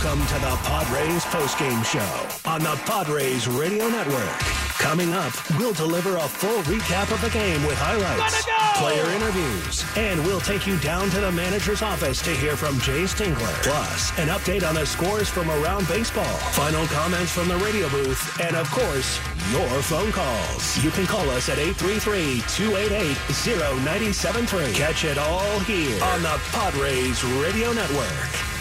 Welcome to the Padres postgame show on the Padres Radio Network. Coming up, we'll deliver a full recap of the game with highlights, player interviews, and we'll take you down to the manager's office to hear from Jayce Tingler. Plus, an update on the scores from around baseball, final comments from the radio booth, and of course, your phone calls. You can call us at 833-288-0973. Catch it all here on the Padres Radio Network.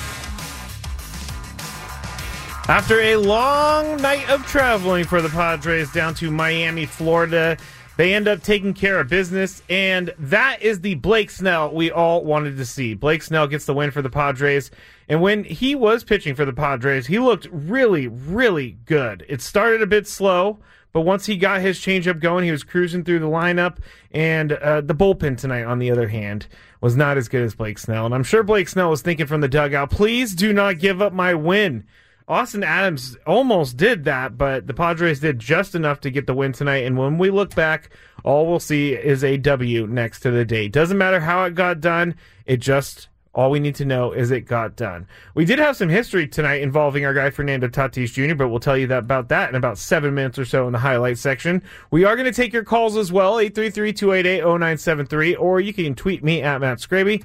After a long night of traveling for the Padres down to Miami, Florida, they end up taking care of business, and that is the Blake Snell we all wanted to see. Blake Snell gets the win for the Padres, and when he was pitching for the Padres, he looked really, really good. It started a bit slow, but once he got his changeup going, he was cruising through the lineup, and uh, the bullpen tonight, on the other hand, was not as good as Blake Snell. And I'm sure Blake Snell was thinking from the dugout, please do not give up my win. Austin Adams almost did that, but the Padres did just enough to get the win tonight. And when we look back, all we'll see is a W next to the date. Doesn't matter how it got done, it just all we need to know is it got done. We did have some history tonight involving our guy Fernando Tatis Jr., but we'll tell you that about that in about seven minutes or so in the highlight section. We are going to take your calls as well, 833-288-0973, or you can tweet me at Matt Scraby.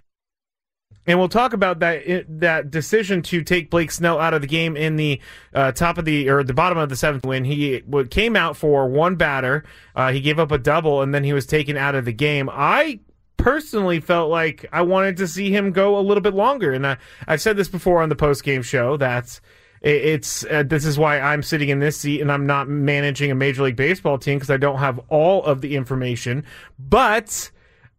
And we'll talk about that that decision to take Blake Snell out of the game in the uh, top of the or the bottom of the seventh when he came out for one batter. Uh, he gave up a double and then he was taken out of the game. I personally felt like I wanted to see him go a little bit longer, and I, I've said this before on the post game show that it's uh, this is why I'm sitting in this seat and I'm not managing a major league baseball team because I don't have all of the information, but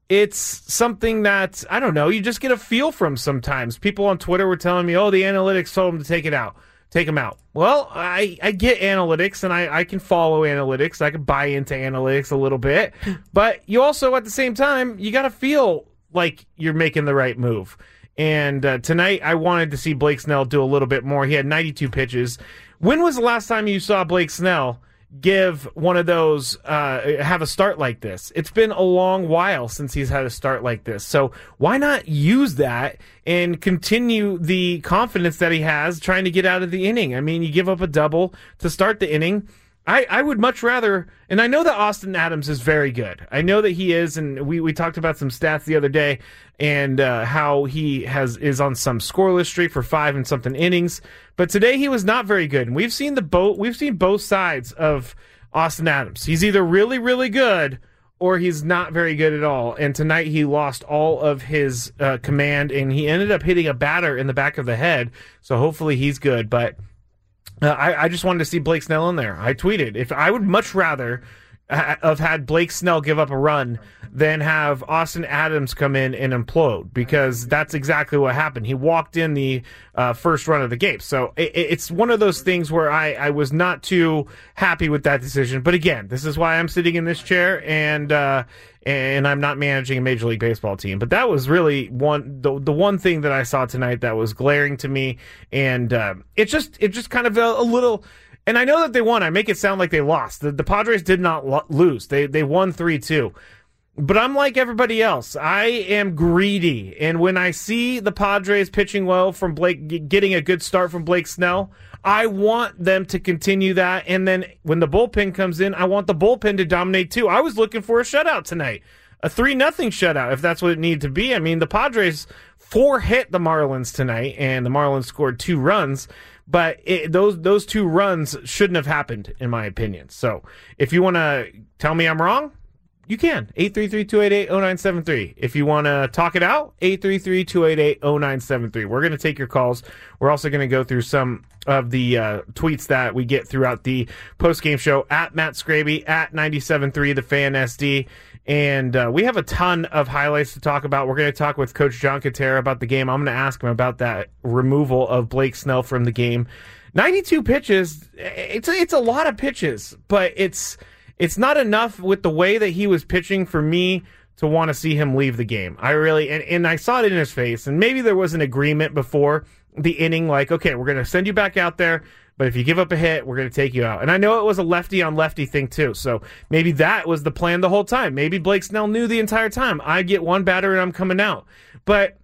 it's something that I don't know. You just get a feel from sometimes. People on Twitter were telling me, "Oh, the analytics told them to take it out, take them out." Well, I I get analytics and I I can follow analytics. I can buy into analytics a little bit, but you also at the same time you got to feel like you're making the right move. And uh, tonight, I wanted to see Blake Snell do a little bit more. He had 92 pitches. When was the last time you saw Blake Snell? Give one of those uh, have a start like this. It's been a long while since he's had a start like this. So why not use that and continue the confidence that he has trying to get out of the inning? I mean, you give up a double to start the inning. I, I would much rather, and I know that Austin Adams is very good. I know that he is, and we, we talked about some stats the other day and uh, how he has is on some scoreless streak for five and something innings. But today he was not very good, and we've seen the boat. we've seen both sides of Austin Adams. He's either really really good or he's not very good at all. And tonight he lost all of his uh, command, and he ended up hitting a batter in the back of the head. So hopefully he's good, but. Uh, I, I just wanted to see Blake Snell in there. I tweeted if I would much rather of had Blake Snell give up a run than have Austin Adams come in and implode because that's exactly what happened. He walked in the uh, first run of the game. So it, it's one of those things where I, I was not too happy with that decision. But again, this is why I'm sitting in this chair and, uh, and I'm not managing a Major League Baseball team. But that was really one the the one thing that I saw tonight that was glaring to me, and uh, it just it just kind of a, a, little. And I know that they won. I make it sound like they lost. The, the Padres did not lo- lose. They they won three two. But I'm like everybody else. I am greedy, and when I see the Padres pitching well from Blake, getting a good start from Blake Snell, I want them to continue that. And then when the bullpen comes in, I want the bullpen to dominate too. I was looking for a shutout tonight, a three nothing shutout, if that's what it needed to be. I mean, the Padres four hit the Marlins tonight, and the Marlins scored two runs. But it, those those two runs shouldn't have happened, in my opinion. So, if you want to tell me I'm wrong, you can. 833-288-0973. If you want to talk it out, 833-288-0973. We're going to take your calls. We're also going to go through some of the uh, tweets that we get throughout the post-game show at Matt Scraby, at 97.3 The Fan SD. And uh, we have a ton of highlights to talk about. We're going to talk with Coach John Kentera about the game. I'm going to ask him about that removal of Blake Snell from the game. 92 pitches. It's a, it's a lot of pitches, but it's – it's not enough with the way that he was pitching for me to want to see him leave the game. I really and, and I saw it in his face, and maybe there was an agreement before the inning, like, okay, we're gonna send you back out there, but if you give up a hit, we're gonna take you out. And I know it was a lefty on lefty thing too, so maybe that was the plan the whole time. Maybe Blake Snell knew the entire time. I get one batter and I'm coming out. But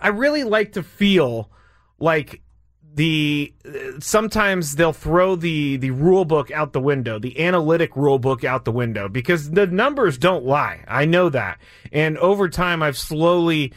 I really like to feel like the sometimes they'll throw the the rule book out the window, the analytic rule book out the window because the numbers don't lie. I know that, and over time I've slowly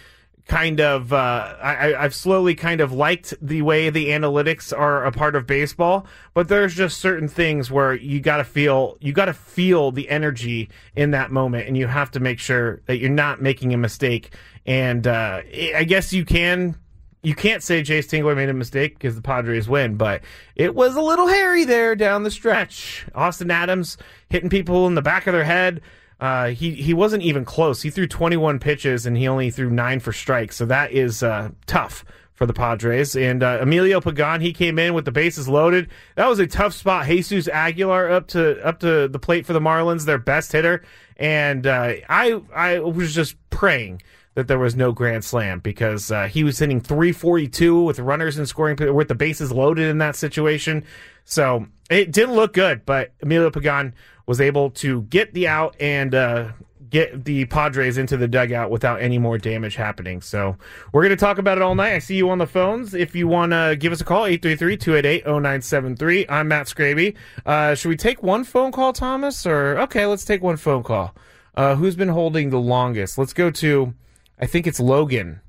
kind of uh, I, I've slowly kind of liked the way the analytics are a part of baseball, but there's just certain things where you got to feel you got to feel the energy in that moment, and you have to make sure that you're not making a mistake. And uh, I guess you can you can't say Jayce Tingler made a mistake because the Padres win, but it was a little hairy there down the stretch. Austin Adams hitting people in the back of their head. Uh, he he wasn't even close. He threw 21 pitches and he only threw nine for strikes. So that is uh, tough for the Padres. And uh, Emilio Pagan, he came in with the bases loaded. That was a tough spot. Jesus Aguilar up to up to the plate for the Marlins, their best hitter. And uh, I I was just praying that there was no grand slam because uh, he was hitting 342 with runners in scoring with the bases loaded in that situation. So it didn't look good, but Emilio Pagan was able to get the out and uh, get the Padres into the dugout without any more damage happening. So we're going to talk about it all night. I see you on the phones. If you want to give us a call, 833-288-0973. I'm Matt Scraby. Uh, should we take one phone call, Thomas? Or okay, let's take one phone call. Uh, who's been holding the longest? Let's go to I think it's Logan.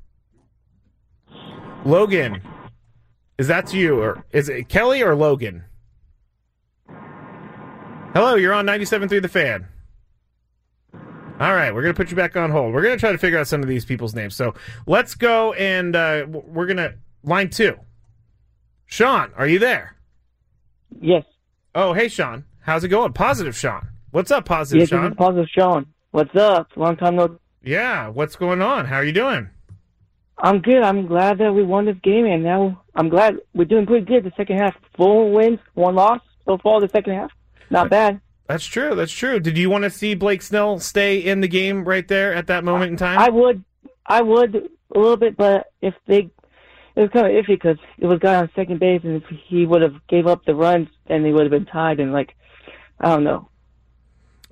Logan, is that you or is it Kelly or Logan? Hello, you're on 97.3 The Fan. All right, we're going to put you back on hold. We're going to try to figure out some of these people's names. So let's go and uh, we're going to line two. Sean, are you there? Yes. Oh, hey, Sean. How's it going? Positive Sean. What's up, Positive yes, Sean? Positive Sean. What's up? Long time no yeah, what's going on? How are you doing? I'm good. I'm glad that we won this game, and now I'm glad we're doing pretty good. The second half, four wins, one loss so far. The second half, not bad. That's true. That's true. Did you want to see Blake Snell stay in the game right there at that moment in time? I would. I would a little bit, but if they, it was kind of iffy because it was guy on second base, and if he would have gave up the runs, then they would have been tied. And like, I don't know.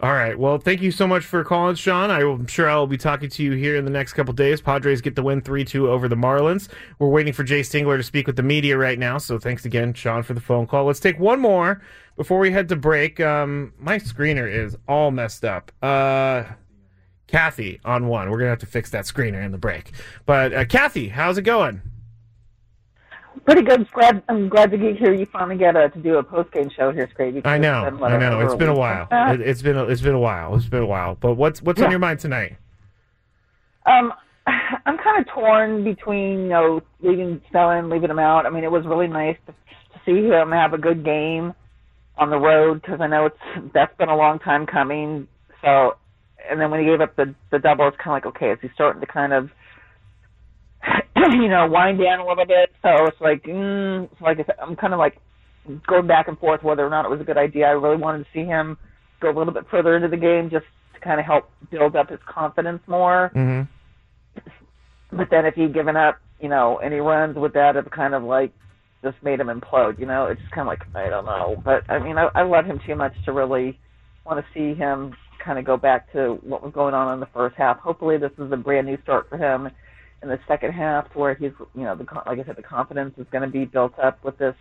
All right. Well, thank you so much for calling, Sean. I'm sure I'll be talking to you here in the next couple days. Padres get the win 3 2 over the Marlins. We're waiting for Jayce Tingler to speak with the media right now. So thanks again, Sean, for the phone call. Let's take one more before we head to break. Um, my screener is all messed up. Uh, Kathy on one. We're going to have to fix that screener in the break. But, uh, Kathy, how's it going? Pretty good. Glad I'm glad to get here. You finally get a, to do a post game show here, Scraby. I know, I know. It's been a while. Uh, it, has been a, it's been a while. It's been a while. But what's what's yeah. on your mind tonight? Um, I'm kind of torn between you know leaving Snell in, leaving him out. I mean, it was really nice to, to see him have a good game. on the road because I know it's that's been a long time coming. So, and then when he gave up the the double, it's kind of like okay, is he starting to kind of you know wind down a little bit? So it's like, mm, so like I said, I'm kind of like going back and forth whether or not it was a good idea. I really wanted to see him go a little bit further into the game just to kind of help build up his confidence more. Mm-hmm. But then if he'd given up, you know, any runs, with that have kind of like just made him implode? You know, it's just kind of like I don't know. But I mean, I, I love him too much to really want to see him kind of go back to what was going on in the first half. Hopefully, this is a brand new start for him in the second half, where he's, you know, the like I said, the confidence is going to be built up with this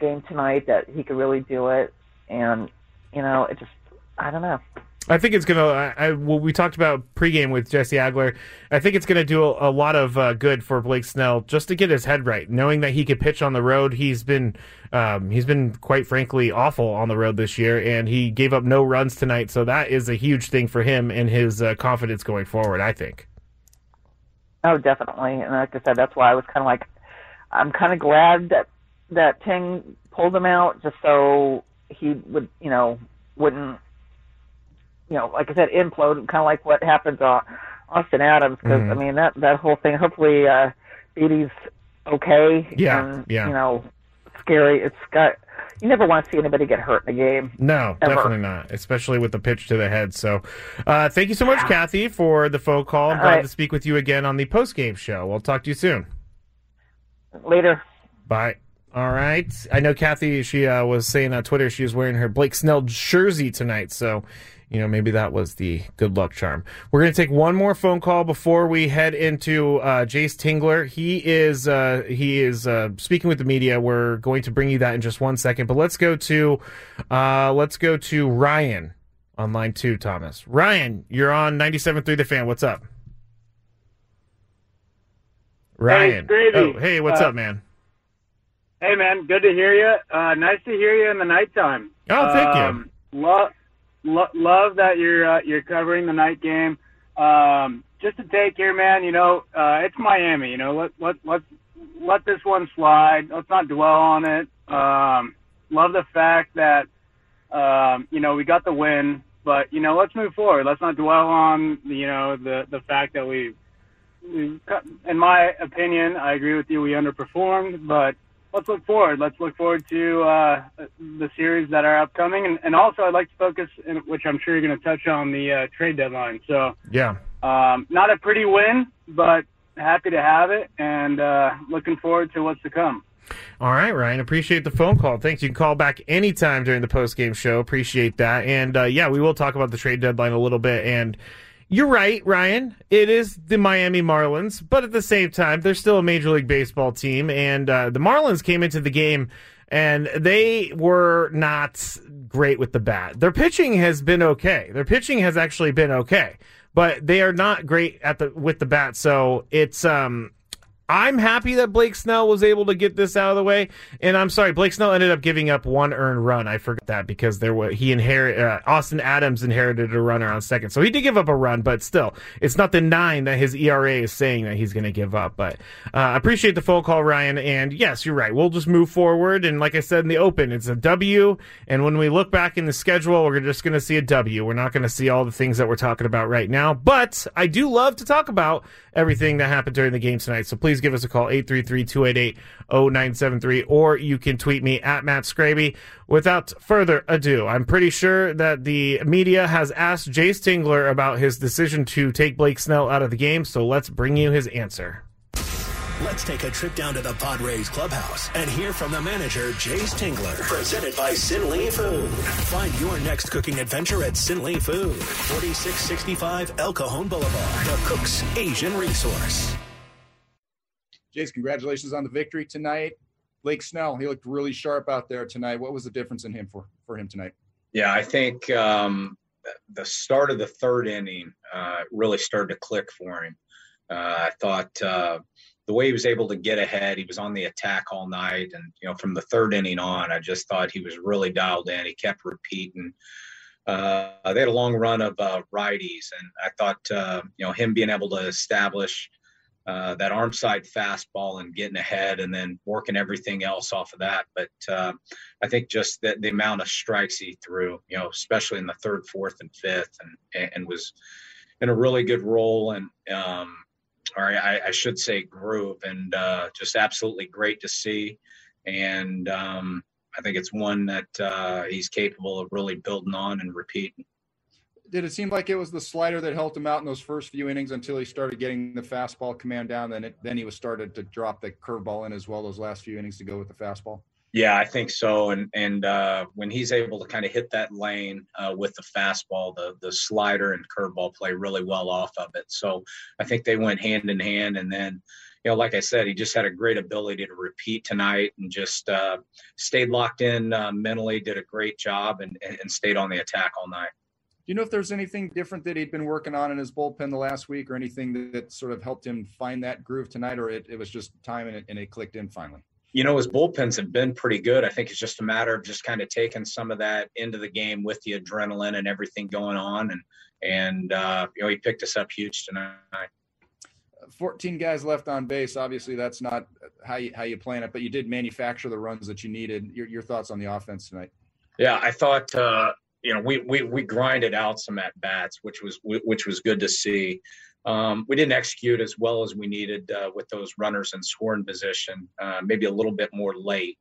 game tonight that he could really do it, and you know, it just I don't know. I think it's going to. Well, we talked about pregame with Jesse Agler. I think it's going to do a, a, lot of uh, good for Blake Snell just to get his head right, knowing that he could pitch on the road. He's been um, he's been quite frankly awful on the road this year, and he gave up no runs tonight. So that is a huge thing for him and his uh, confidence going forward. I think. Oh, definitely, and like I said, that's why I was kind of like, I'm kind of glad that that Ting pulled him out just so he would, you know, wouldn't you know, like I said, implode, kind of like what happened to Austin Adams. Because mm-hmm. I mean, that that whole thing. Hopefully, uh, Beaty's okay. Yeah, and, yeah. You know, scary. It's got. You never want to see anybody get hurt in a game. No, ever. definitely not, especially with the pitch to the head. So, uh, thank you so much, Kathy, for the phone call. I'm glad right. to speak with you again on the post game show. We'll talk to you soon. Later. Bye. All right. I know Kathy. She uh, was saying on Twitter she was wearing her Blake Snell jersey tonight. So you know, maybe that was the good luck charm. We're going to take one more phone call before we head into uh, Jayce Tingler. He is uh, he is uh, speaking with the media. We're going to bring you that in just one second. But let's go to uh, let's go to Ryan on line two. Thomas, Ryan, you're on 97.3 The Fan. What's up? Ryan. Hey, oh, hey, what's uh, up, man? Hey, man. Good to hear you. Uh, nice to hear you in the nighttime. Oh, thank um, you. Love lo- love that you're uh, you're covering the night game. Um, just to take here, man. You know, uh, it's Miami. You know, let let let let this one slide. Let's not dwell on it. Um, love the fact that um, you know we got the win, but you know let's move forward. Let's not dwell on you know the the fact that we, in my opinion, I agree with you. We underperformed, but let's look forward. Let's look forward to uh, the series that are upcoming, and, and also I'd like to focus, in, which I'm sure you're going to touch on the uh, trade deadline. So yeah, um, not a pretty win, but happy to have it, and uh, looking forward to what's to come. All right, Ryan. Appreciate the phone call. Thanks. You can call back anytime during the post game show. Appreciate that. And uh, yeah, we will talk about the trade deadline a little bit and you're right, Ryan. It is the Miami Marlins, but at the same time, they're still a Major League Baseball team. And uh, the Marlins came into the game and they were not great with the bat. Their pitching has been okay. Their pitching has actually been okay, but they are not great at the with the bat. So it's um I'm happy that Blake Snell was able to get this out of the way. And I'm sorry, Blake Snell ended up giving up one earned run. I forgot that because there was he inherit uh, Austin Adams inherited a runner on second, so he did give up a run, but still, it's not the nine that his ERA is saying that he's going to give up. But uh, I appreciate the phone call, Ryan. And yes, you're right. We'll just move forward. And like I said in the open, it's a W. And when we look back in the schedule, we're just going to see a W. We're not going to see all the things that we're talking about right now. But I do love to talk about everything that happened during the game tonight. So please give us a call, 833-288-0973, or you can tweet me at Matt Scraby. Without further ado, I'm pretty sure that the media has asked Jayce Tingler about his decision to take Blake Snell out of the game, so let's bring you his answer. Let's take a trip down to the Padres clubhouse and hear from the manager, Jayce Tingler. Presented by Sin Lee Food. Find your next cooking adventure at Sin Lee Food, 4665 El Cajon Boulevard, the cook's Asian resource. Jayce, congratulations on the victory tonight. Blake Snell, he looked really sharp out there tonight. What was the difference in him for, for him tonight? Yeah, I think um, the start of the third inning uh, really started to click for him. Uh, I thought uh, the way he was able to get ahead, he was on the attack all night, and you know from the third inning on, I just thought he was really dialed in. He kept repeating. Uh, they had a long run of uh, righties, and I thought uh, you know him being able to establish uh, that arm side fastball and getting ahead and then working everything else off of that. But uh, I think just that the amount of strikes he threw, you know, especially in the third, fourth, and fifth, and and was in a really good role and um, or I, I, should say groove and uh, just absolutely great to see. And um, I think it's one that uh, he's capable of really building on and repeating did it seem like it was the slider that helped him out in those first few innings until he started getting the fastball command down? Then it, then he was started to drop the curveball in as well those last few innings to go with the fastball. Yeah, I think so. And and uh, when he's able to kind of hit that lane uh, with the fastball, the the slider and curveball play really well off of it. So I think they went hand in hand. And then, you know, like I said, he just had a great ability to repeat tonight and just uh, stayed locked in uh, mentally. Did a great job and and stayed on the attack all night you know if there's anything different that he'd been working on in his bullpen the last week or anything that, that sort of helped him find that groove tonight or it, it was just time and it, and it clicked in finally? You know, his bullpens have been pretty good. I think it's just a matter of just kind of taking some of that into the game with the adrenaline and everything going on. And, and uh, you know, he picked us up huge tonight. 14 guys left on base. Obviously, that's not how you how you plan it, but you did manufacture the runs that you needed. Your, your thoughts on the offense tonight? Yeah, I thought uh, you know, we we we grinded out some at bats, which was which was good to see. Um, we didn't execute as well as we needed uh, with those runners in scoring position. Uh, maybe a little bit more late,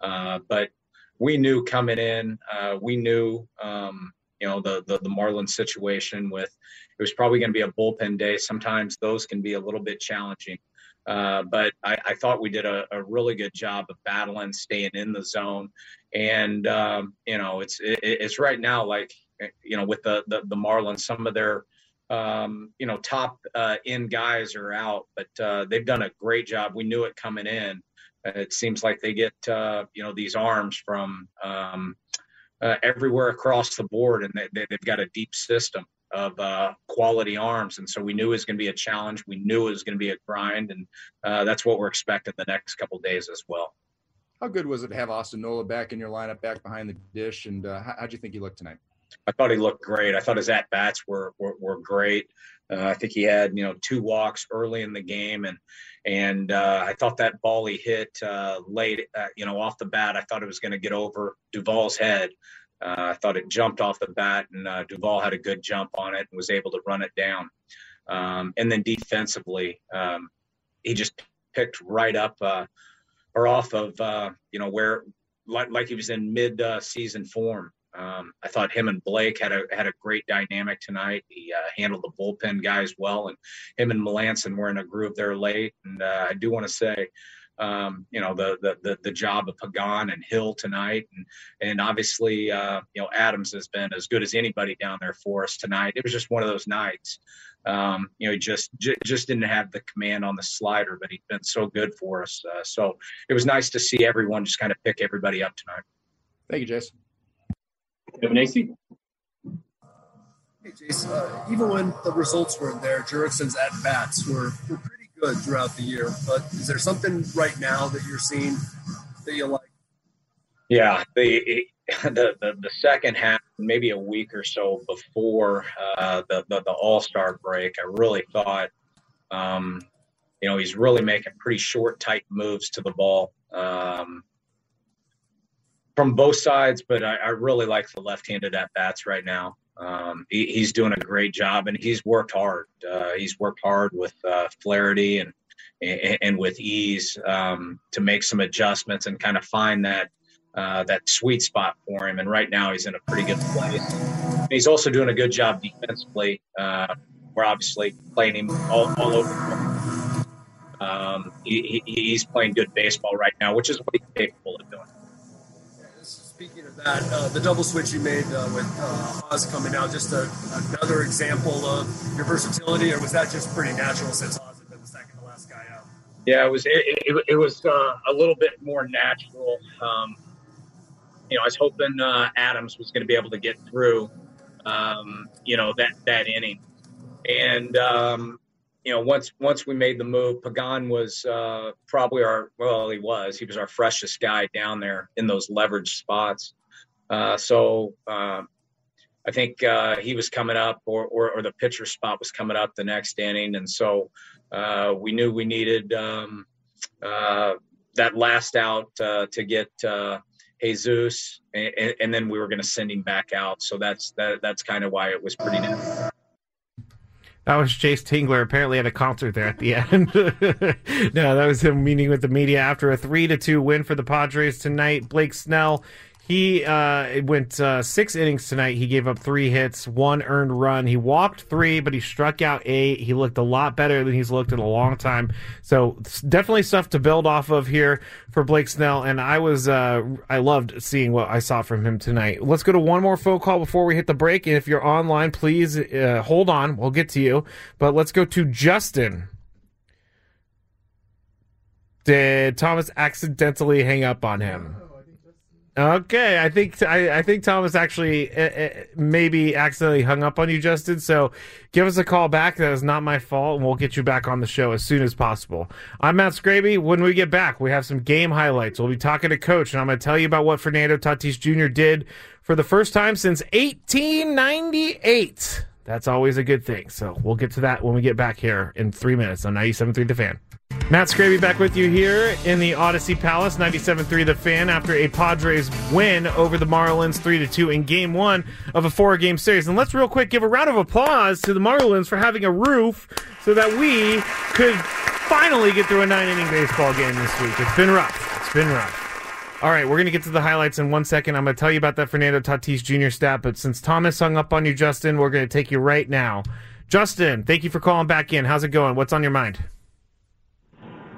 uh, but we knew coming in. Uh, we knew, um, you know, the, the the Marlins situation with it was probably going to be a bullpen day. Sometimes those can be a little bit challenging. Uh, but I, I, thought we did a, a, really good job of battling, staying in the zone, and um, you know, it's it, it's right now like you know with the the, the Marlins, some of their um, you know top uh, end guys are out, but uh, they've done a great job. We knew it coming in. It seems like they get uh, you know these arms from um, uh, everywhere across the board, and they, they've got a deep system of uh, quality arms. And so we knew it was going to be a challenge. We knew it was going to be a grind, and uh, that's what we're expecting the next couple days as well. How good was it to have Austin Nola back in your lineup, back behind the dish? And uh, how, would you think he looked tonight? I thought he looked great. I thought his at bats were, were, were great. Uh, I think he had you know two walks early in the game, and and uh, I thought that ball he hit uh, late, uh, you know, off the bat, I thought it was going to get over Duvall's head. Uh, I thought it jumped off the bat, and uh, Duvall had a good jump on it and was able to run it down. Um, and then defensively, um, he just picked right up uh, or off of uh, you know where like, like, he was in mid-season form. Um, I thought him and Blake had a had a great dynamic tonight. He uh, handled the bullpen guys well, and him and Melancon were in a groove there late. And uh, I do want to say um, you know the, the, the the job of Pagan and Hill tonight, and and obviously uh, you know Adams has been as good as anybody down there for us tonight. It was just one of those nights. Um, you know, he just j- just didn't have the command on the slider, but he's been so good for us. Uh, so it was nice to see everyone just kind of pick everybody up tonight. Thank you, Jason. Kevin Acee. Hey, Jason. Uh, even when the results weren't there, Jurickson's at bats were, were pretty good throughout the year. But is there something right now that you're seeing that you like? Yeah, the the the, the second half, maybe a week or so before uh, the the, the All Star break, I really thought, um, you know, he's really making pretty short, tight moves to the ball. Um, from both sides, but I, I really like the left-handed at bats right now. Um, he, he's doing a great job, and he's worked hard. Uh, he's worked hard with uh, Flaherty and, and, and with ease um, to make some adjustments and kind of find that uh, that sweet spot for him. And right now, he's in a pretty good place. He's also doing a good job defensively. Uh, we're obviously playing him all, all over. Um, he, he, he's playing good baseball right now, which is what he's capable of doing speaking of that, uh, the double switch you made uh, with uh, Oz coming out, just a, another example of your versatility, or was that just pretty natural since Oz had been the second to last guy out? Yeah, it was. It, it, it was uh, a little bit more natural. Um, you know, I was hoping uh, Adams was going to be able to get through, um, you know, that that inning, and um, you know, once once we made the move, Pagan was uh, probably our well, he was he was our freshest guy down there in those leverage spots. Uh, so uh, I think uh, he was coming up, or, or, or the pitcher spot was coming up the next inning, and so uh, we knew we needed um, uh, that last out to get Jesus, and, and, then we were going to send him back out. So that's that, that's kind of why it was pretty. Nice. That was Jayce Tingler apparently at a concert there at the end. no, that was him meeting with the media after a three to two win for the Padres tonight. Blake Snell he uh, went uh, six innings tonight. He gave up three hits, one earned run. He walked three, but he struck out eight. He looked a lot better than he's looked in a long time. So definitely stuff to build off of here for Blake Snell. And I was uh, I loved seeing what I saw from him tonight. Let's go to one more phone call before we hit the break. And if you're online, please uh, hold on. We'll get to you. But let's go to Justin. Did Thomas accidentally hang up on him? Okay, I think I, I think Thomas actually uh, maybe accidentally hung up on you, Justin. So give us a call back. That is not my fault, and we'll get you back on the show as soon as possible. I'm Matt Scraby. When we get back, we have some game highlights. We'll be talking to Coach, and I'm going to tell you about what Fernando Tatis Jr. did for the first time since 1898. That's always a good thing. So we'll get to that when we get back here in three minutes on 97.3 The Fan. Matt Scraby back with you here in the Odyssey Palace, 97-3 The Fan, after a Padres win over the Marlins 3-2 in Game 1 of a four-game series. And let's real quick give a round of applause to the Marlins for having a roof so that we could finally get through a nine-inning baseball game this week. It's been rough. It's been rough. All right, we're going to get to the highlights in one second. I'm going to tell you about that Fernando Tatis Jr. stat, but since Thomas hung up on you, Justin, we're going to take you right now. Justin, thank you for calling back in. How's it going? What's on your mind?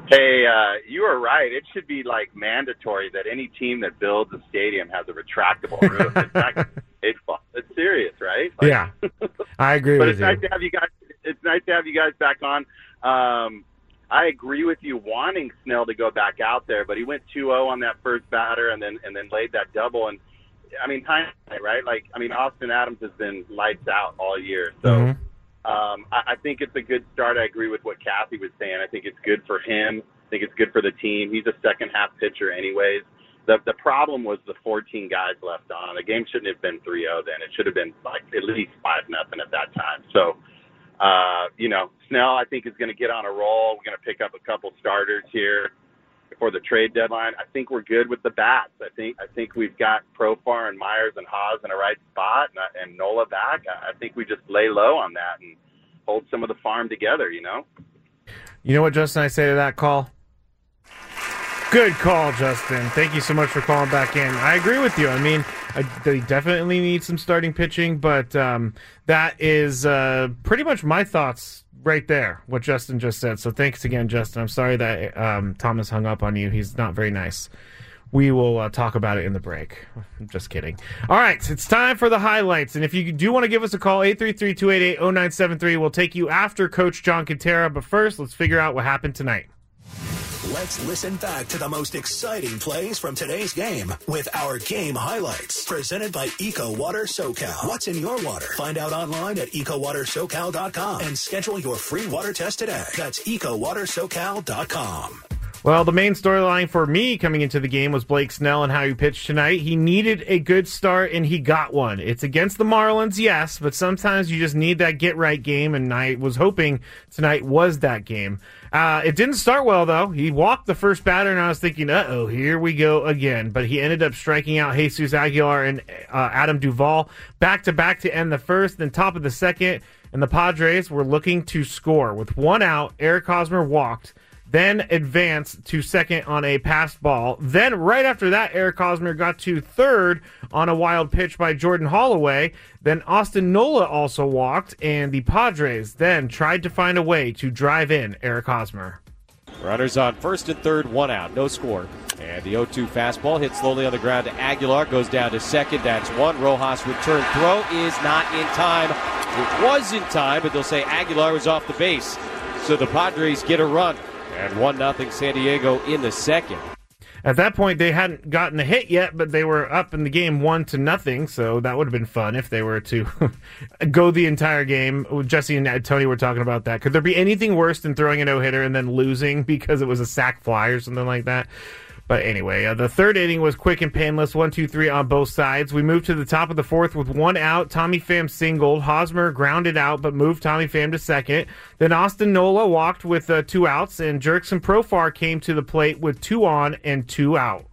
Hey, uh, you are right. It should be like mandatory that any team that builds a stadium has a retractable roof. it's not baseball. It's serious, right? Like, yeah, I agree but with it's you. nice to have you guys. It's nice to have you guys back on. Um, I agree with you wanting Snell to go back out there, but he went 2-0 on that first batter and then and then laid that double. And I mean, hindsight, right? Like, I mean, Austin Adams has been lights out all year, so. Mm-hmm. Um, I, I think it's a good start. I agree with what Kathy was saying. I think it's good for him. I think it's good for the team. He's a second half pitcher, anyways. The the problem was the 14 guys left on. The game shouldn't have been 3-0. Then it should have been like at least five nothing at that time. So, uh, you know, Snell I think is going to get on a roll. We're going to pick up a couple starters here before the trade deadline. I think we're good with the bats. I think I think we've got Profar and Myers and Haas in a right spot, and, and Nola back. I, think we just lay low on that and hold some of the farm together. You know. You know what, Justin? I say to that call. Good call, Justin. Thank you so much for calling back in. I agree with you. I mean, I, they definitely need some starting pitching, but um, that is uh, pretty much my thoughts right there. What Justin just said. So thanks again, Justin. I'm sorry that um, Thomas hung up on you. He's not very nice. We will uh, talk about it in the break. I'm just kidding. All right, it's time for the highlights. And if you do want to give us a call, 833-288-0973. We'll take you after Coach John Kentera. But first, let's figure out what happened tonight. Let's listen back to the most exciting plays from today's game with our game highlights. Presented by Eco Water SoCal. What's in your water? Find out online at ecowatersocal.com and schedule your free water test today. That's ecowatersocal.com. Well, the main storyline for me coming into the game was Blake Snell and how he pitched tonight. He needed a good start and he got one. It's against the Marlins, yes, but sometimes you just need that get right game, and I was hoping tonight was that game. Uh, it didn't start well though. He walked the first batter, and I was thinking, "Uh oh, here we go again." But he ended up striking out Jesus Aguilar and uh, Adam Duvall back to back to end the first, then top of the second, and the Padres were looking to score with one out. Eric Hosmer walked then advanced to second on a passed ball. Then, right after that, Eric Hosmer got to third on a wild pitch by Jordan Holloway. Then Austin Nola also walked, and the Padres then tried to find a way to drive in Eric Hosmer. Runners on first and third, one out, no score. And the 0 2 fastball hits slowly on the ground to Aguilar, goes down to second. That's one. Rojas return throw is not in time. It was in time, but they'll say Aguilar was off the base. So the Padres get a run. And 1 0 San Diego in the second. At that point, they hadn't gotten a hit yet, but they were up in the game one to nothing. So that would have been fun if they were to go the entire game. Jesse and Tony were talking about that. Could there be anything worse than throwing a no hitter and then losing because it was a sac fly or something like that? But anyway, uh, the third inning was quick and painless, one, two, three on both sides. We moved to the top of the fourth with one out. Tommy Pham singled. Hosmer grounded out, but moved Tommy Pham to second. Then Austin Nola walked with uh, two outs, and Jurickson Profar came to the plate with two on and two out.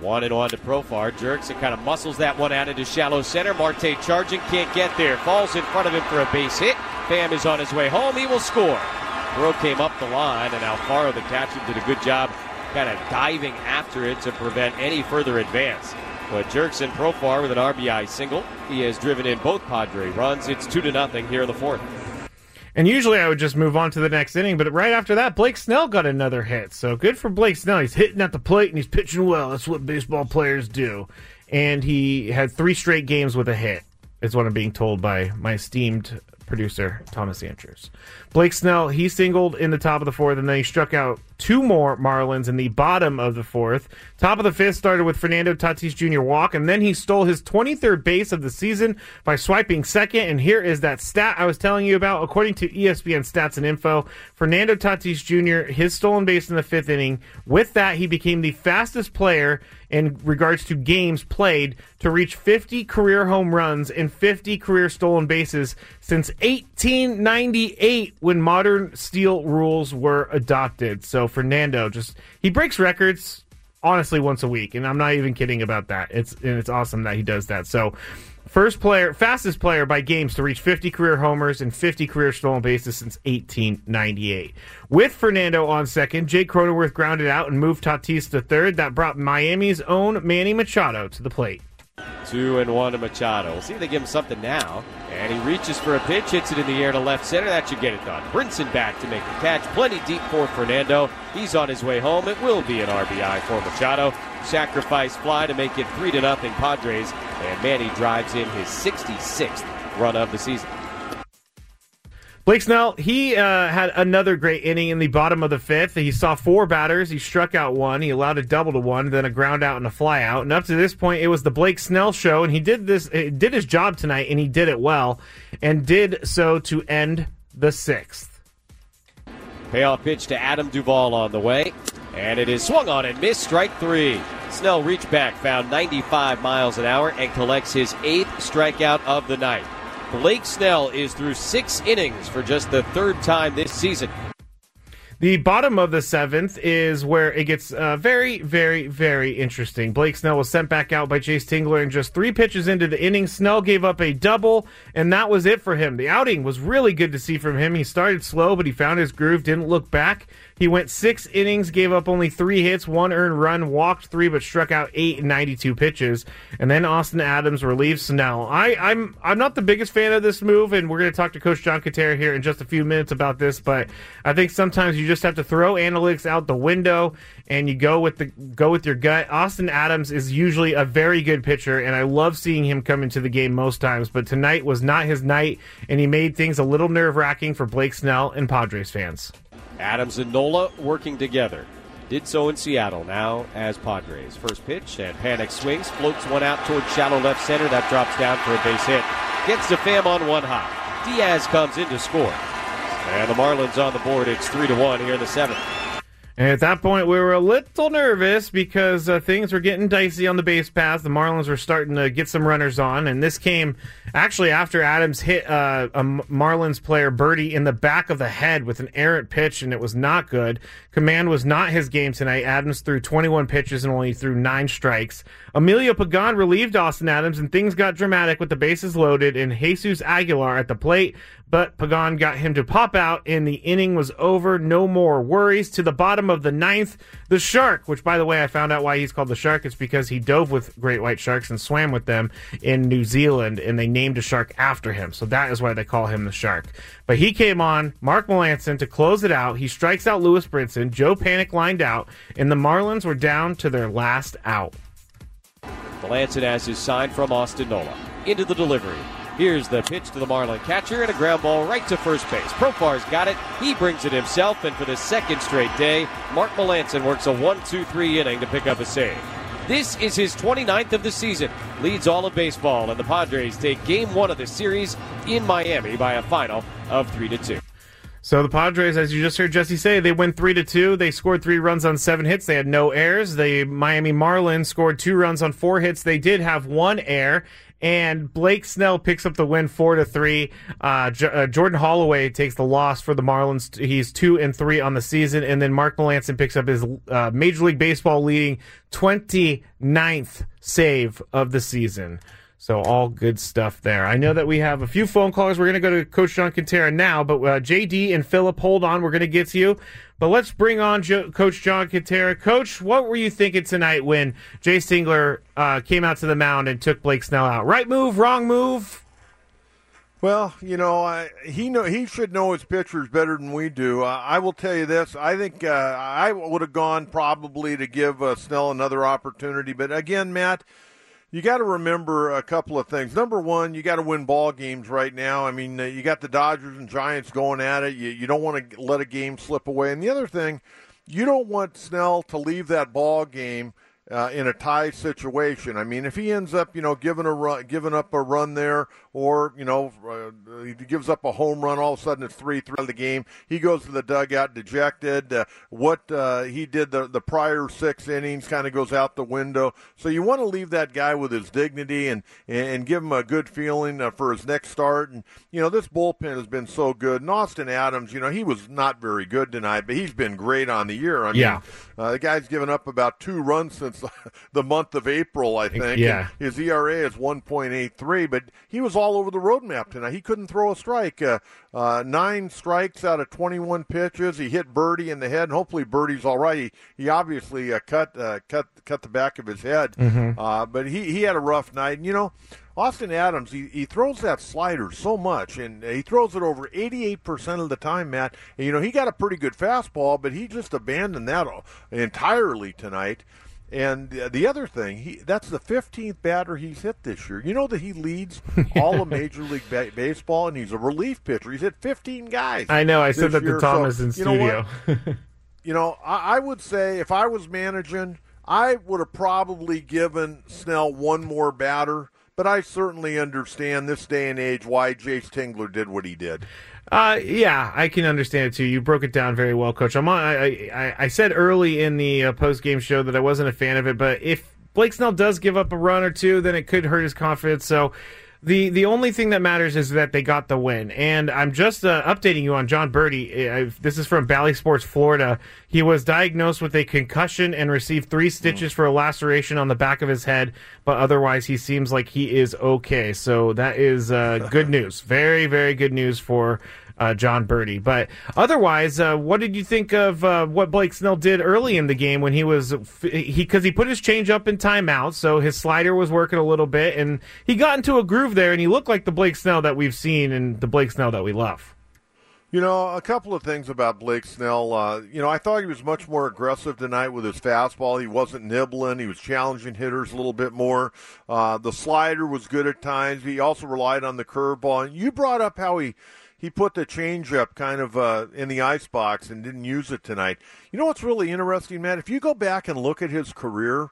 One and one to Profar. Jurickson kind of muscles that one out into shallow center. Marte charging, can't get there. Falls in front of him for a base hit. Pham is on his way home. He will score. Throw came up the line, and Alfaro, the catcher, did a good job kind of diving after it to prevent any further advance. But Jurickson Profar with an RBI single. He has driven in both Padre runs. It's two to nothing here in the fourth. And usually I would just move on to the next inning, but right after that, Blake Snell got another hit. So good for Blake Snell. He's hitting at the plate and he's pitching well. That's what baseball players do. And he had three straight games with a hit, is what I'm being told by my esteemed producer, Thomas Andrews. Blake Snell, he singled in the top of the fourth, and then he struck out two more Marlins in the bottom of the fourth. Top of the fifth started with Fernando Tatis Jr. walk, and then he stole his 23rd base of the season by swiping second. And here is that stat I was telling you about. According to ESPN Stats and Info, Fernando Tatis Jr., his stolen base in the fifth inning, with that, he became the fastest player in regards to games played to reach 50 career home runs and 50 career stolen bases since 1898 when modern steal rules were adopted. So Fernando just he breaks records honestly once a week and I'm not even kidding about that. It's and it's awesome that he does that. So First player, fastest player by games to reach 50 career homers and 50 career stolen bases since 1898. With Fernando on second, Jake Cronenworth grounded out and moved Tatis to third. That brought Miami's own Manny Machado to the plate. Two and one to Machado. We'll see if they give him something now. And he reaches for a pitch, hits it in the air to left center. That should get it done. Brinson back to make the catch. Plenty deep for Fernando. He's on his way home. It will be an RBI for Machado. Sacrifice fly to make it three to nothing Padres. And Manny drives in his 66th run of the season. Blake Snell, he uh, had another great inning in the bottom of the fifth. He saw four batters. He struck out one. He allowed a double to one, then a ground out and a fly out. And up to this point, it was the Blake Snell show, and he did this, did his job tonight, and he did it well, and did so to end the sixth. Payoff pitch to Adam Duvall on the way, and it is swung on and missed. Strike three. Snell reached back, found 95 miles an hour, and collects his eighth strikeout of the night. Blake Snell is through six innings for just the third time this season. The bottom of the seventh is where it gets uh, very, very, very interesting. Blake Snell was sent back out by Jayce Tingler, and just three pitches into the inning, Snell gave up a double, and that was it for him. The outing was really good to see from him. He started slow, but he found his groove, didn't look back. He went six innings, gave up only three hits, one earned run, walked three, but struck out eight in 92 pitches. And then Austin Adams relieved Snell. I, I'm I'm not the biggest fan of this move, and we're going to talk to Coach John Kentera here in just a few minutes about this. But I think sometimes you just have to throw analytics out the window and you go with the go with your gut. Austin Adams is usually a very good pitcher, and I love seeing him come into the game most times. But tonight was not his night, and he made things a little nerve wracking for Blake Snell and Padres fans. Adams and Nola working together. Did so in Seattle, now as Padres. First pitch and Panik swings, floats one out towards shallow left center. That drops down for a base hit. Gets to Pham on one hop. Diaz comes in to score. And the Marlins on the board. It's 3 to 1 here in the seventh. And at that point, we were a little nervous because uh, things were getting dicey on the base path. The Marlins were starting to get some runners on, and this came actually after Adams hit uh, a Marlins player Birdie in the back of the head with an errant pitch, and it was not good. Command was not his game tonight. Adams threw 21 pitches and only threw nine strikes. Emilio Pagan relieved Austin Adams, and things got dramatic with the bases loaded and Jesus Aguilar at the plate but Pagan got him to pop out, and the inning was over. No more worries. To the bottom of the ninth, the shark, which, by the way, I found out why he's called the shark. It's because he dove with great white sharks and swam with them in New Zealand, and they named a shark after him. So that is why they call him the shark. But he came on, Mark Melancon, to close it out. He strikes out Lewis Brinson. Joe Panik lined out, and the Marlins were down to their last out. Melancon has his sign from Austin Nola. Into the delivery. Here's the pitch to the Marlin catcher and a ground ball right to first base. Profar's got it. He brings it himself, and for the second straight day, Mark Melancon works a 1 2 3 inning to pick up a save. This is his 29th of the season, leads all of baseball, and the Padres take game one of the series in Miami by a final of 3 to 2. So the Padres, as you just heard Jesse say, they went three to two. They scored three runs on seven hits. They had no errors. The Miami Marlins scored two runs on four hits. They did have one error, and Blake Snell picks up the win four to three. Uh, J- uh, Jordan Holloway takes the loss for the Marlins. He's two and three on the season, and then Mark Melancon picks up his uh, Major League Baseball leading 29th save of the season. So all good stuff there. I know that we have a few phone callers. We're going to go to Coach John Kentera now, but uh, JD and Philip, hold on. We're going to get to you. But let's bring on jo- Coach John Kentera. Coach, what were you thinking tonight when Jayce Tingler uh, came out to the mound and took Blake Snell out? Right move, wrong move? Well, you know, I, he know he should know his pitchers better than we do. Uh, I will tell you this: I think uh, I would have gone probably to give uh, Snell another opportunity. But again, Matt, you got to remember a couple of things. Number one, you got to win ball games right now. I mean, uh, you got the Dodgers and Giants going at it. You, you don't want to let a game slip away. And the other thing, you don't want Snell to leave that ball game uh, in a tie situation. I mean, if he ends up, you know, giving a run, giving up a run there, or you know, uh, he gives up a home run, all of a sudden it's three three of the game. He goes to the dugout dejected. Uh, what uh, he did the the prior six innings kind of goes out the window. So you want to leave that guy with his dignity and and give him a good feeling uh, for his next start. And you know, this bullpen has been so good. And Austin Adams, you know, he was not very good tonight, but he's been great on the year. I mean, Yeah. uh, the guy's given up about two runs since the month of April, I think. Yeah. And his ERA is 1.83, but he was all over the roadmap tonight. He couldn't throw a strike. Uh, uh, nine strikes out of 21 pitches. He hit Berti in the head, and hopefully Berti's all right. He, he obviously uh, cut uh, cut cut the back of his head, Mhm. uh, but he, he had a rough night. And, you know, Austin Adams, he, he throws that slider so much, and he throws it over 88% of the time, Matt. And, you know, he got a pretty good fastball, but he just abandoned that entirely tonight. And the other thing, he that's the 15th batter he's hit this year. You know that he leads all of Major League ba- Baseball, and he's a relief pitcher. He's hit 15 guys. I know. I said that to. Thomas So, in you know studio. you know, I, I would say if I was managing, I would have probably given Snell one more batter. But I certainly understand this day and age why Jayce Tingler did what he did. Uh, yeah, I can understand it too. You broke it down very well, Coach. I'm on, I, I, I said early in the uh, post game show that I wasn't a fan of it, but if Blake Snell does give up a run or two, then it could hurt his confidence. So. The the only thing that matters is that they got the win, and I'm just uh, updating you on Jon Berti. Uh, this is from Bally Sports, Florida. He was diagnosed with a concussion and received three stitches for a laceration on the back of his head, but otherwise he seems like he is okay. So that is uh, good news. Very very good news for uh, Jon Berti. But otherwise, uh, what did you think of uh, what Blake Snell did early in the game when he was he because he put his change up in timeout, so his slider was working a little bit, and he got into a groove there, and he looked like the Blake Snell that we've seen and the Blake Snell that we love. You know, a couple of things about Blake Snell. Uh, you know, I thought he was much more aggressive tonight with his fastball. He wasn't nibbling. He was challenging hitters a little bit more. Uh, the slider was good at times. He also relied on the curveball. And you brought up how he he put the changeup kind of uh, in the ice box and didn't use it tonight. You know what's really interesting, Matt? If you go back and look at his career,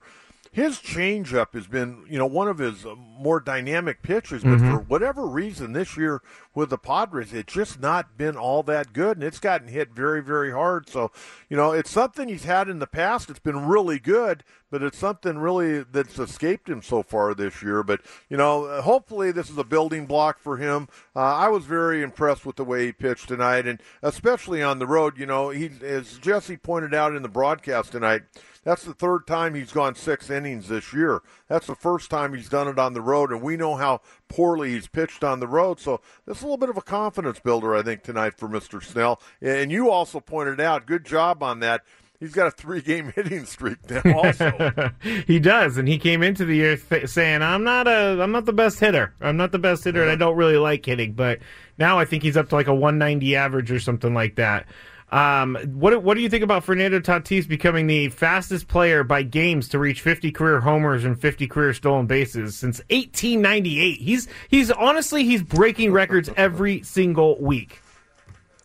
his changeup has been, you know, one of his uh, more dynamic pitches. But Mhm. for whatever reason, this year with the Padres, it's just not been all that good, and it's gotten hit very, very hard. So, you know, it's something he's had in the past. It's been really good, but it's something really that's escaped him so far this year. But you know, uh, hopefully this is a building block for him. Uh, I was very impressed with the way he pitched tonight, and especially on the road. You know, he as Jesse pointed out in the broadcast tonight. That's the third time he's gone six innings this year. That's the first time he's done it on the road, and we know how poorly he's pitched on the road. So this is a little bit of a confidence builder, I think, tonight for Mr. Snell. And you also pointed out, good job on that. He's got a three-game hitting streak now. Also, he does, and he came into the year th- saying, "I'm not a, I'm not the best hitter. I'm not the best hitter, and I don't really like hitting." But now I think he's up to like a 190 average or something like that. Um, what what do you think about Fernando Tatis becoming the fastest player by games to reach 50 career homers and 50 career stolen bases since 1898? He's he's honestly he's breaking records every single week.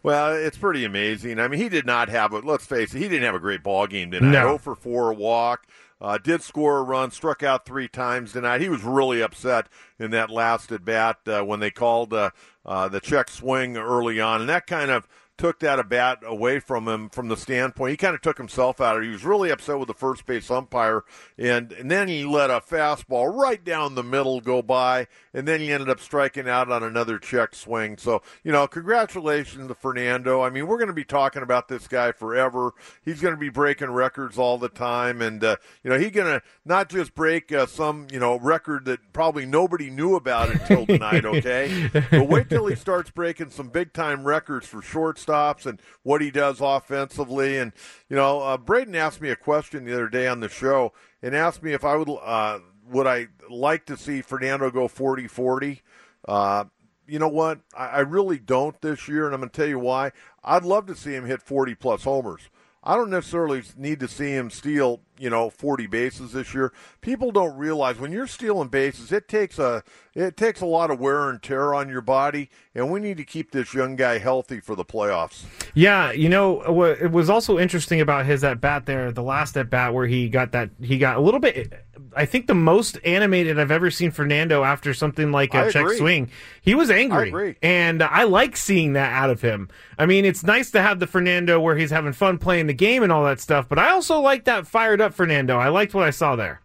Well, it's pretty amazing. I mean, he did not have a. Let's face it, he didn't have a great ball game tonight. No. 0 for four, walk. Uh, did score a run, struck out three times tonight. He was really upset in that last at bat uh, when they called uh, uh, the check swing early on, and that kind of took that a bat away from him from the standpoint. He kind of took himself out of it. He was really upset with the first base umpire, and, and then he let a fastball right down the middle go by, and then he ended up striking out on another check swing. So, you know, congratulations to Fernando. I mean, we're going to be talking about this guy forever. He's going to be breaking records all the time, and, uh, you know, he's going to not just break uh, some, you know, record that probably nobody knew about until tonight, okay? but wait till he starts breaking some big time records for shortstops and what he does offensively. And, you know, uh, Braden asked me a question the other day on the show and asked me if I would, uh, would I like to see Fernando go 40 40? Uh, you know what? I, I really don't this year, and I'm going to tell you why. I'd love to see him hit 40 plus homers. I don't necessarily need to see him steal, you know, 40 bases this year. People don't realize when you're stealing bases, it takes a it takes a lot of wear and tear on your body, and we need to keep this young guy healthy for the playoffs. Yeah, you know, it was also interesting about his at bat there, the last at bat where he got that he got a little bit I think the most animated I've ever seen Fernando after something like a I check agree. swing. He was angry. I. And I like seeing that out of him. I mean, it's nice to have the Fernando where he's having fun playing the game and all that stuff, but I also like that fired up Fernando. I liked what I saw there.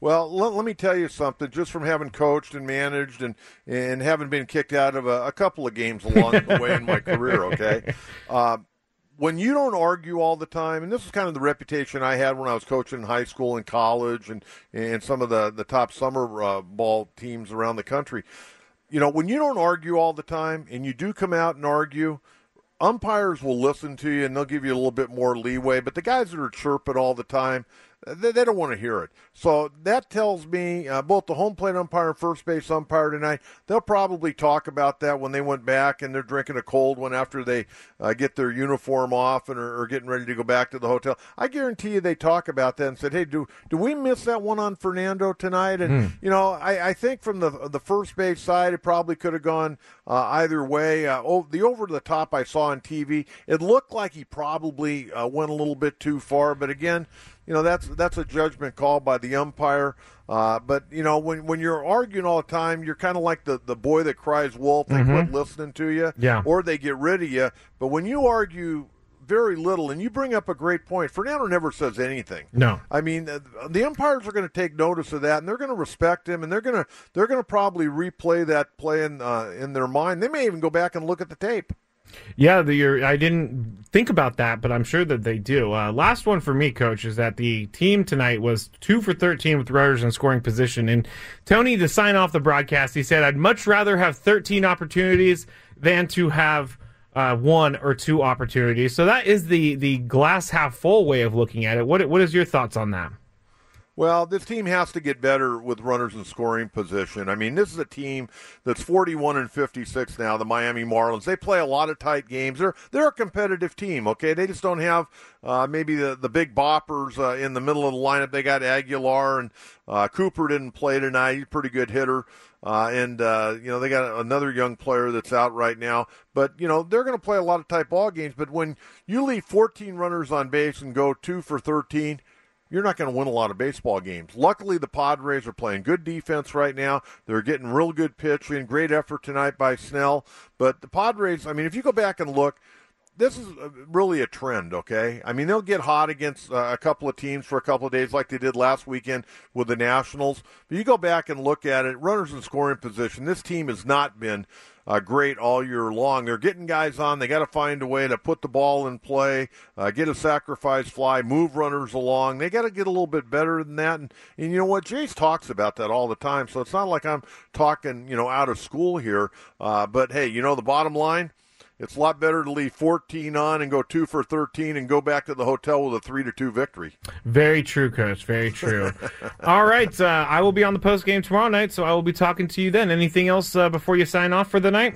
Well, let, let me tell you something. Just from having coached and managed and and having been kicked out of a, a couple of games along the way in my career, okay. Uh, when you don't argue all the time, and this is kind of the reputation I had when I was coaching in high school and college, and and some of the the top summer uh, ball teams around the country. You know, when you don't argue all the time, and you do come out and argue, umpires will listen to you and they'll give you a little bit more leeway. But the guys that are chirping all the time, they, they don't want to hear it. So that tells me uh, both the home plate umpire and first base umpire tonight, they'll probably talk about that when they went back and they're drinking a cold one after they uh, get their uniform off and are, are getting ready to go back to the hotel. I guarantee you they talk about that and said, hey, do, do we miss that one on Fernando tonight? And, Hmm. you know, I, I think from the, the first base side, it probably could have gone uh, either way. Uh, oh, the over the top I saw on TV, it looked like he probably uh, went a little bit too far. But again, you know that's that's a judgment call by the umpire. Uh, but you know when when you're arguing all the time, you're kind of like the the boy that cries wolf. They Mhm. quit listening to you, Yeah. or they get rid of you. But when you argue very little, and you bring up a great point, Fernando never says anything. No. I mean, the umpires are going to take notice of that, and they're going to respect him, and they're going to they're going to probably replay that play in uh, in their mind. They may even go back and look at the tape. Yeah, the, I didn't think about that, but I'm sure that they do. Uh, last one for me, coach, is that the team tonight was two for 13 with runners in scoring position. And Tony, to sign off the broadcast, he said, I'd much rather have 13 opportunities than to have uh, one or two opportunities. So that is the, the glass half full way of looking at it. What, what is your thoughts on that? Well, this team has to get better with runners in scoring position. I mean, this is a team that's 41 and 56 now, the Miami Marlins. They play a lot of tight games. They're they're a competitive team, okay? They just don't have uh, maybe the, the big boppers uh, in the middle of the lineup. They got Aguilar and uh, Cooper didn't play tonight. He's a pretty good hitter. Uh, and uh, you know they got another young player that's out right now, but you know they're going to play a lot of tight ball games. But when you leave 14 runners on base and go two for 13, you're not going to win a lot of baseball games. Luckily, the Padres are playing good defense right now. They're getting real good pitching. Great effort tonight by Snell. But the Padres, I mean, if you go back and look, this is really a trend, okay? I mean, they'll get hot against uh, a couple of teams for a couple of days, like they did last weekend with the Nationals. But you go back and look at it, runners in scoring position. This team has not been uh, great all year long. They're getting guys on. They got to find a way to put the ball in play, uh, get a sacrifice fly, move runners along. They got to get a little bit better than that. And, and you know what? Jayce talks about that all the time. So it's not like I'm talking, you know, out of school here. Uh, but hey, you know, the bottom line. It's a lot better to leave 14 on and go two for 13 and go back to the hotel with a three to two victory. Very true, Coach. Very true. All right, uh, I will be on the post game tomorrow night, so I will be talking to you then. Anything else uh, before you sign off for the night?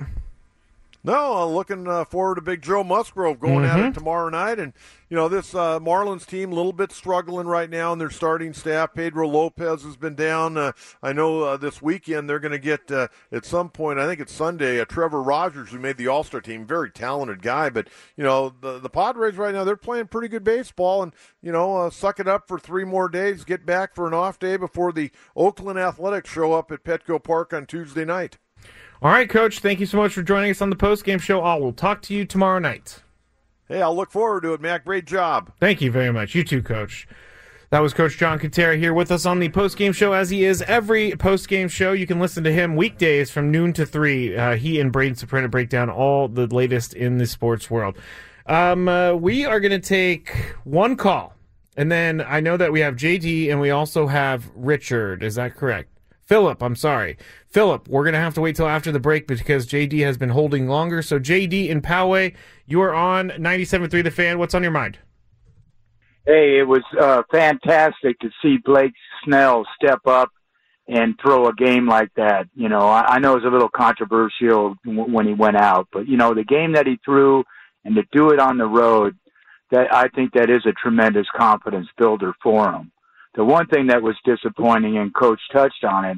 No, uh, looking uh, forward to Big Joe Musgrove going at Mhm. it tomorrow night. And, you know, this uh, Marlins team a little bit struggling right now in their starting staff. Pedro Lopez has been down. Uh, I know uh, this weekend they're going to get, uh, at some point, I think it's Sunday, uh, Trevor Rogers, who made the All Star team. Very talented guy. But, you know, the, the Padres right now, they're playing pretty good baseball. And, you know, uh, suck it up for three more days, get back for an off day before the Oakland Athletics show up at Petco Park on Tuesday night. All right, Coach. Thank you so much for joining us on the post game show. I will talk to you tomorrow night. Hey, I'll look forward to it, Mac. Great job. Thank you very much. You too, Coach. That was Coach John Kentera here with us on the post game show, as he is every post game show. You can listen to him weekdays from noon to three. Uh, he and Braden Soprano break down all the latest in the sports world. Um, uh, we are going to take one call, and then I know that we have JD and we also have Richard. Is that correct? Philip, I'm sorry. Philip, we're going to have to wait till after the break because JD has been holding longer. So, JD in Poway, you are on 97.3 The Fan. What's on your mind? Hey, it was uh, fantastic to see Blake Snell step up and throw a game like that. You know, I, I know it was a little controversial w- when he went out, but you know, the game that he threw and to do it on the road, that I think that is a tremendous confidence builder for him. The one thing that was disappointing, and Coach touched on it,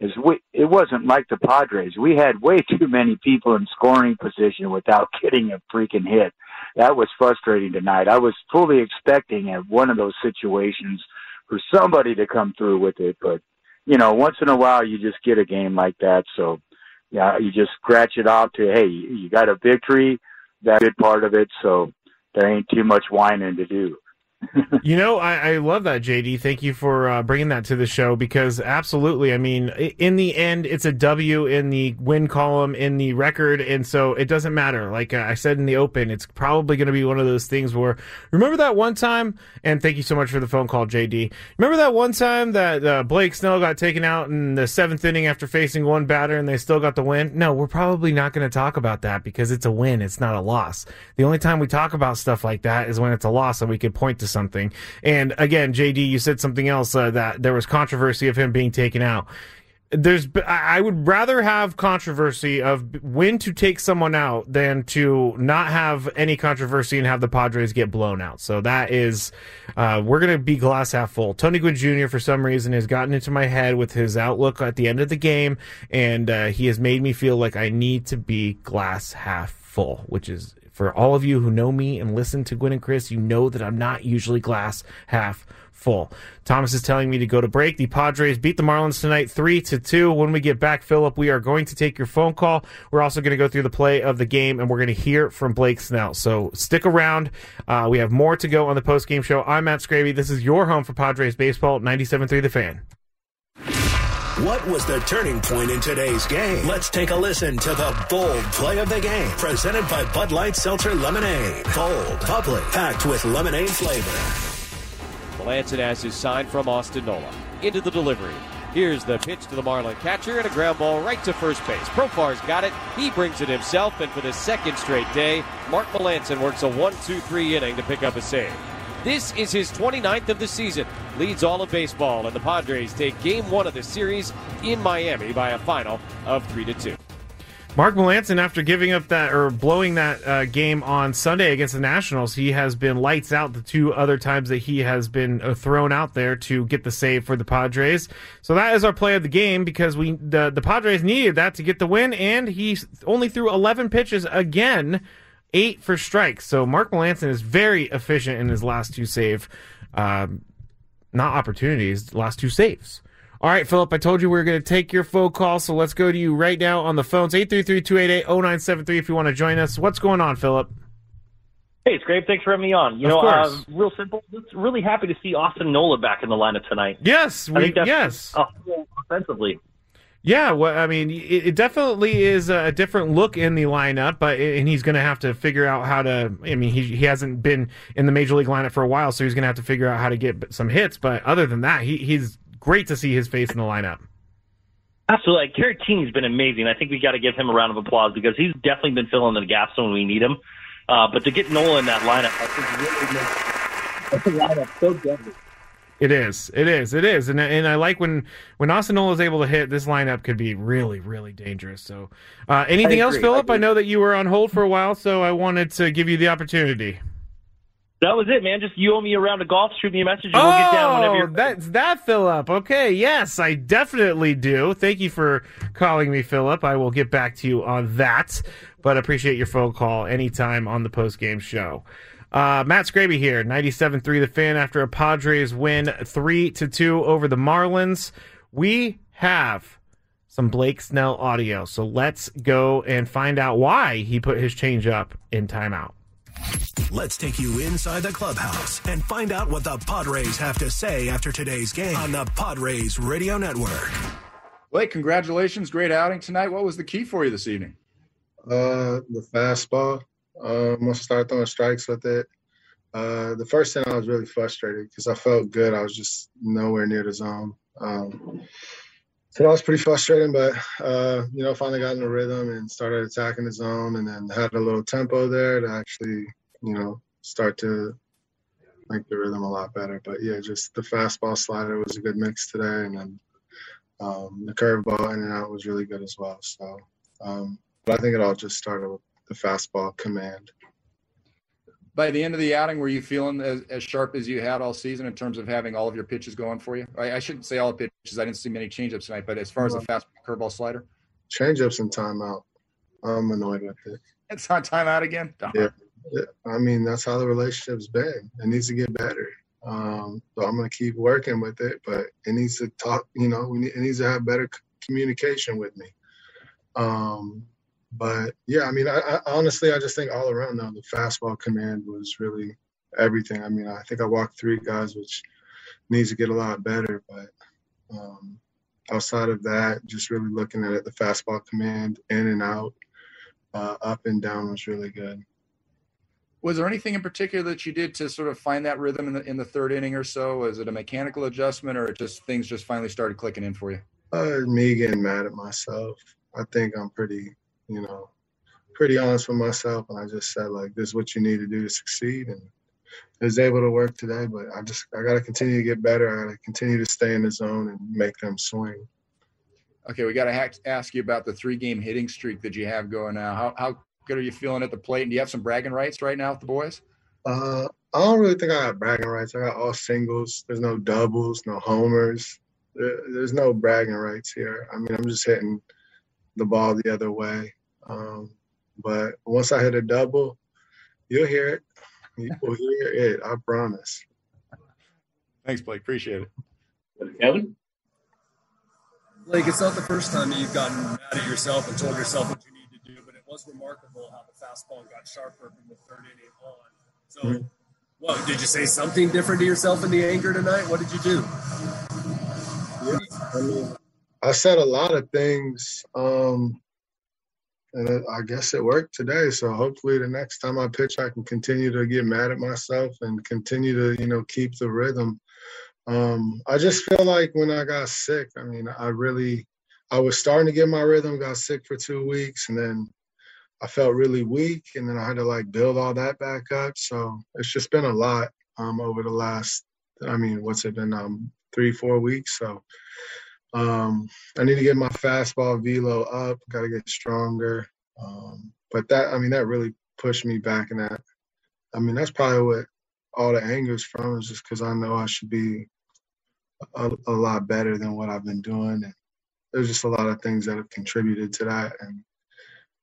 is we, it wasn't like the Padres. We had way too many people in scoring position without getting a freaking hit. That was frustrating tonight. I was fully expecting at one of those situations for somebody to come through with it, but you know, once in a while you just get a game like that. So, yeah, you just scratch it off to, hey, you got a victory. That's a good part of it. So there ain't too much whining to do you know, I, I, love that, JD. Thank you for uh, bringing that to the show because absolutely, I mean, in the end, it's a W in the win column in the record, and so it doesn't matter. Like I said in the open, it's probably going to be one of those things where remember that one time, and thank you so much for the phone call, JD. Remember that one time that uh, Blake Snell got taken out in the seventh inning after facing one batter, and they still got the win? No, we're probably not going to talk about that because it's a win, it's not a loss. The only time we talk about stuff like that is when it's a loss, and we could point to something. And again, JD, you said something else uh, that there was controversy of him being taken out. There's, I would rather have controversy of when to take someone out than to not have any controversy and have the Padres get blown out. So that is, uh, we're going to be glass half full. Tony Gwynn Jr. for some reason has gotten into my head with his outlook at the end of the game, and uh, he has made me feel like I need to be glass half full, which is for all of you who know me and listen to Gwynn and Chris, you know that I'm not usually glass half full. Thomas is telling me to go to break. The Padres beat the Marlins tonight, three to two. When we get back, Philip, we are going to take your phone call. We're also going to go through the play of the game, and we're going to hear from Blake Snell. So stick around. Uh, we have more to go on the post game show. I'm Matt Scraby. This is your home for Padres baseball, 97.3 The Fan. What was the turning point in today's game? Let's take a listen to the bold play of the game, presented by Bud Light Seltzer Lemonade. Bold, bubbly, packed with lemonade flavor. Melancon has his sign from Austin Nola. Into the delivery. Here's the pitch to the Marlin catcher and a ground ball right to first base. Profar's got it. He brings it himself, and for the second straight day, Mark Melancon works a 1 2 3 inning to pick up a save. This is his 29th of the season. Leads all of baseball, and the Padres take game one of the series in Miami by a final of 3 to 2. Mark Melancon, after giving up that or blowing that uh, game on Sunday against the Nationals, he has been lights out the two other times that he has been uh, thrown out there to get the save for the Padres. So that is our play of the game because we the, the Padres needed that to get the win, and he only threw 11 pitches again eight for strikes. So Mark Melancon is very efficient in his last two save, um, not opportunities, last two saves. All right, Philip, I told you we were going to take your phone call, so let's go to you right now on the phones 833-288-0973 if you want to join us. What's going on, Philip? Hey, it's great. Thanks for having me on. You of know, uh, real simple. Just really happy to see Austin Nola back in the lineup tonight. Yes, I we, think that's, yes. uh, offensively. Yeah, well, I mean, it, it definitely is a different look in the lineup, but and he's going to have to figure out how to. I mean, he he hasn't been in the major league lineup for a while, so he's going to have to figure out how to get some hits. But other than that, he, he's great to see his face in the lineup. Absolutely. Caratini's been amazing. I think we got to give him a round of applause because he's definitely been filling the gaps when we need him. Uh, but to get Nola in that lineup, I think really makes the lineup so deadly. It is. It is. It is. And and I like when when Austin Nola is able to hit. This lineup could be really really dangerous. So, uh, anything else, agree. I Philip? I, know that you were on hold for a while, so I wanted to give you the opportunity. That was it, man. Just you owe me a round of golf. Shoot me a message, and we'll get down whenever Oh, you're. that's that, Philip. Okay, yes, I definitely do. Thank you for calling me, Philip. I will get back to you on that, but appreciate your phone call anytime on the post game show. Uh, Matt Scraby here, 97.3 The Fan after a Padres win 3 to 2 over the Marlins. We have some Blake Snell audio. So let's go and find out why he put his change up in timeout. Let's take you inside the clubhouse and find out what the Padres have to say after today's game on the Padres Radio Network. Blake, congratulations. Great outing tonight. What was the key for you this evening? Uh, the fastball. Um, I'm gonna start throwing strikes with it. Uh, the first thing I was really frustrated because I felt good. I was just nowhere near the zone. Um, so that was pretty frustrating, but uh, you know, finally got in the rhythm and started attacking the zone, and then had a little tempo there to actually, you know, start to make the rhythm a lot better. But yeah, just the fastball slider was a good mix today, and then um, the curveball in and out was really good as well. So, um, but I think it all just started with the fastball command by the end of the outing, were you feeling as, as, sharp as you had all season in terms of having all of your pitches going for you? I, I shouldn't say all the pitches. I didn't see many changeups tonight, but as far as the fast curveball slider, changeups and timeout, I'm annoyed with it. It's on timeout again. Yeah. yeah, I mean that's how the relationship's been. It needs to get better. Um, so I'm gonna keep working with it, but it needs to talk. You know, we need, it needs to have better communication with me. Um, but yeah, I mean, I, I, honestly, I just think all around though, the fastball command was really everything. I mean, I think I walked three guys, which needs to get a lot better. But um, outside of that, just really looking at it, the fastball command in and out, uh, up and down was really good. Was there anything in particular that you did to sort of find that rhythm in the in the third inning or so? Was it a mechanical adjustment, or just things just finally started clicking in for you? Uh, me getting mad at myself. I think I'm pretty you know, pretty honest with myself, and I just said like, "This is what you need to do to succeed." And I was able to work today, but I just I got to continue to get better. I got to continue to stay in the zone and make them swing. Okay, we got to ask you about the three-game hitting streak that you have going now. How how good are you feeling at the plate? And do you have some bragging rights right now with the boys? Uh, I don't really think I got bragging rights. I got all singles. There's no doubles, no homers. There, there's no bragging rights here. I mean, I'm just hitting the ball the other way. Um, but once I hit a double, you'll hear it. You'll hear it. I promise. Thanks, Blake. Appreciate it. Kevin? Blake, it's not the first time that you've gotten mad at yourself and told yourself what you need to do, but it was remarkable how the fastball got sharper from the third inning on. So, mm-hmm. what did you say something different to yourself in the anger tonight? What did you do? Yeah, I mean, I said a lot of things, um, and I guess it worked today. So hopefully, the next time I pitch, I can continue to get mad at myself and continue to, you know, keep the rhythm. Um, I just feel like when I got sick, I mean, I really, I was starting to get my rhythm. Got sick for two weeks, and then I felt really weak, and then I had to like build all that back up. So it's just been a lot um, over the last. I mean, what's it been? Um, three, four weeks. So um, I need to get my fastball velo up. Got to get stronger. Um, but that, I mean, that really pushed me back in that. I mean, that's probably what all the anger is from is just because I know I should be a, a, lot better than what I've been doing. And there's just a lot of things that have contributed to that. And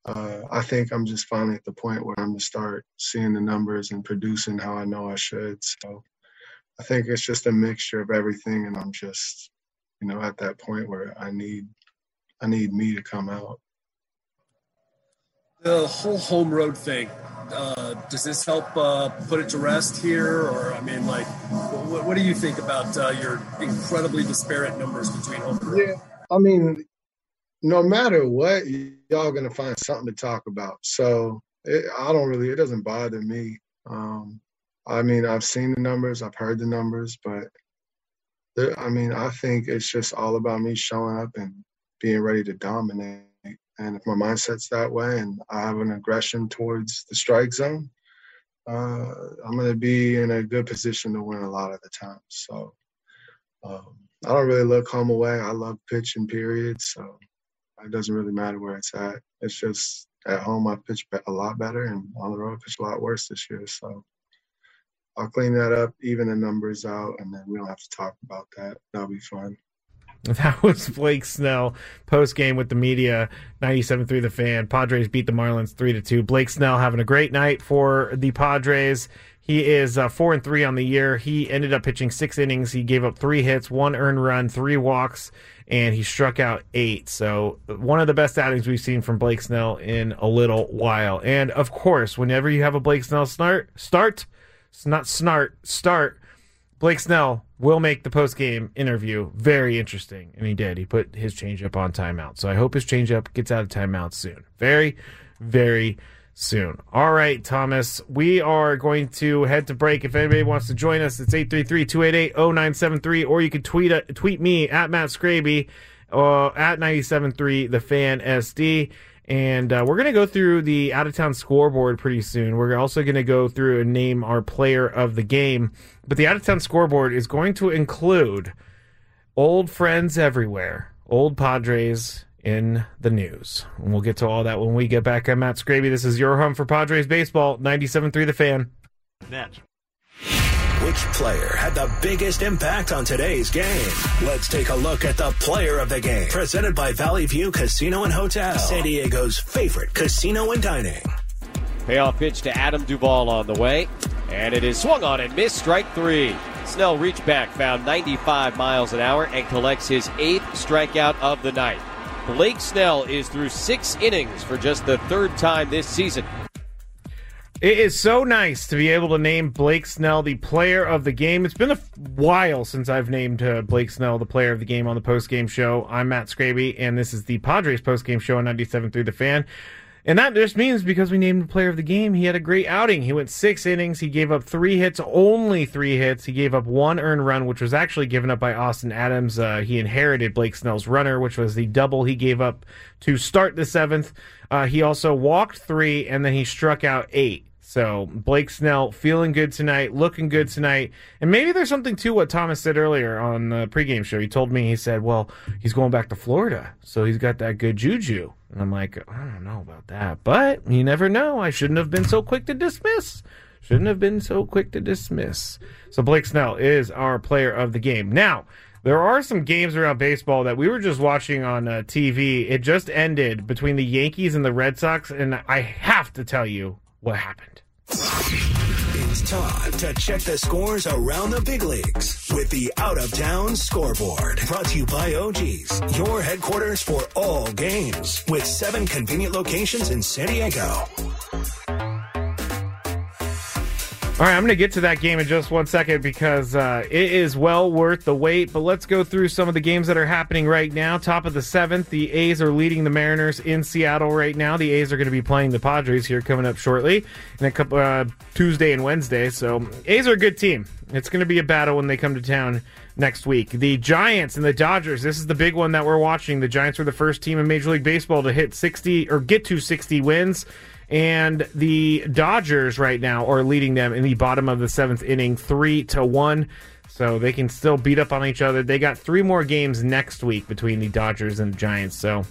uh, I think I'm just finally at the point where I'm going to start seeing the numbers and producing how I know I should. So I think it's just a mixture of everything. And I'm just you know, at that point where I need I need me to come out. The whole home road thing. Uh, does this help uh, put it to rest here, or I mean, like, what, what do you think about uh, your incredibly disparate numbers between home and? Yeah, I mean, no matter what, y'all gonna find something to talk about. So it, I don't really, it doesn't bother me. Um, I mean, I've seen the numbers, I've heard the numbers, but I mean, I think it's just all about me showing up and being ready to dominate. And if my mindset's that way and I have an aggression towards the strike zone, uh, I'm going to be in a good position to win a lot of the time. So um, I don't really look home away. I love pitching, period. So it doesn't really matter where it's at. It's just at home, I pitch a lot better, and on the road, I pitch a lot worse this year. So I'll clean that up, even the numbers out, and then we don't have to talk about that. That'll be fun. That was Blake Snell post game with the media, 97.3 The Fan. Padres beat the Marlins 3 to 2. Blake Snell having a great night for the Padres. He is uh, four and three on the year. He ended up pitching six innings. He gave up three hits, one earned run, three walks, and he struck out eight. So one of the best outings we've seen from Blake Snell in a little while. And of course, whenever you have a Blake Snell start, start, not snart, start. Blake Snell will make the post game interview very interesting, and he did. He put his changeup on timeout, so I hope his changeup gets out of timeout soon. Very, very soon. All right, Thomas, we are going to head to break. If anybody wants to join us, it's 833-288-0973, or you can tweet uh, tweet me at Matt Scraby uh, at 973 the fan SD. And uh, we're going to go through the out of town scoreboard pretty soon. We're also going to go through and name our player of the game. But the out of town scoreboard is going to include old friends everywhere, old Padres in the news. And we'll get to all that when we get back. I'm Matt Scraby. This is your home for Padres baseball, 97.3 The Fan. Net. Which player had the biggest impact on today's game? Let's take a look at the player of the game. Presented by Valley View Casino and Hotel, San Diego's favorite casino and dining. Payoff pitch to Adam Duvall on the way, and it is swung on and missed strike three. Snell reached back, found 95 miles an hour, and collects his eighth strikeout of the night. Blake Snell is through six innings for just the third time this season. It is so nice to be able to name Blake Snell the player of the game. It's been a while since I've named uh, Blake Snell the player of the game on the post game show. I'm Matt Scraby, and this is the Padres post game show on 97.3 The Fan. And that just means because we named the player of the game, he had a great outing. He went six innings. He gave up three hits, only three hits. He gave up one earned run, which was actually given up by Austin Adams. Uh, he inherited Blake Snell's runner, which was the double he gave up to start the seventh. Uh, he also walked three, and then he struck out eight. So Blake Snell feeling good tonight, looking good tonight, and maybe there's something to what Thomas said earlier on the pregame show. He told me he said, "Well, he's going back to Florida, so he's got that good juju." And I'm like, I don't know about that, but you never know. I shouldn't have been so quick to dismiss. Shouldn't have been so quick to dismiss. So Blake Snell is our player of the game. Now, there are some games around baseball that we were just watching on uh, TV. It just ended between the Yankees and the Red Sox, and I have to tell you what happened. It's time to check the scores around the big leagues with the Out of Town Scoreboard. Brought to you by OG's, your headquarters for all games, with seven convenient locations in San Diego. All right, I'm going to get to that game in just one second because uh, it is well worth the wait. But let's go through some of the games that are happening right now. Top of the seventh, the A's are leading the Mariners in Seattle right now. The A's are going to be playing the Padres here coming up shortly in a couple uh, Tuesday and Wednesday. So A's are a good team. It's going to be a battle when they come to town next week. The Giants and the Dodgers. This is the big one that we're watching. The Giants were the first team in Major League Baseball to hit 60 or get to 60 wins. And the Dodgers right now are leading them in the bottom of the seventh inning, three to one. So they can still beat up on each other. They got three more games next week between the Dodgers and the Giants. So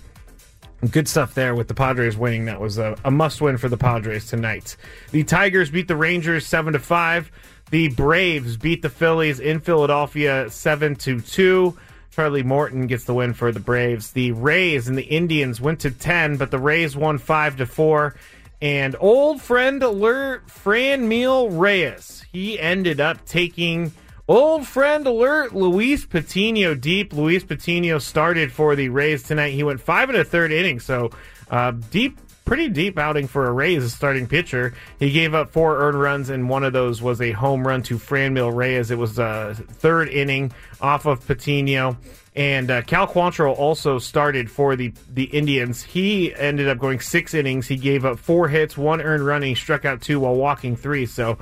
good stuff there with the Padres winning. That was a, a must win for the Padres tonight. The Tigers beat the Rangers seven to five. The Braves beat the Phillies in Philadelphia seven to two. Charlie Morton gets the win for the Braves. The Rays and the Indians went to ten, but the Rays won five to four. And old friend alert, Franmil Reyes. He ended up taking old friend alert, Luis Patino deep. Luis Patino started for the Rays tonight. He went five and a third inning, so uh, deep, pretty deep outing for a Rays starting pitcher. He gave up four earned runs, and one of those was a home run to Franmil Reyes. It was a third inning off of Patino. And uh, Cal Quantrill also started for the the Indians. He ended up going six innings. He gave up four hits, one earned run, and he struck out two while walking three. So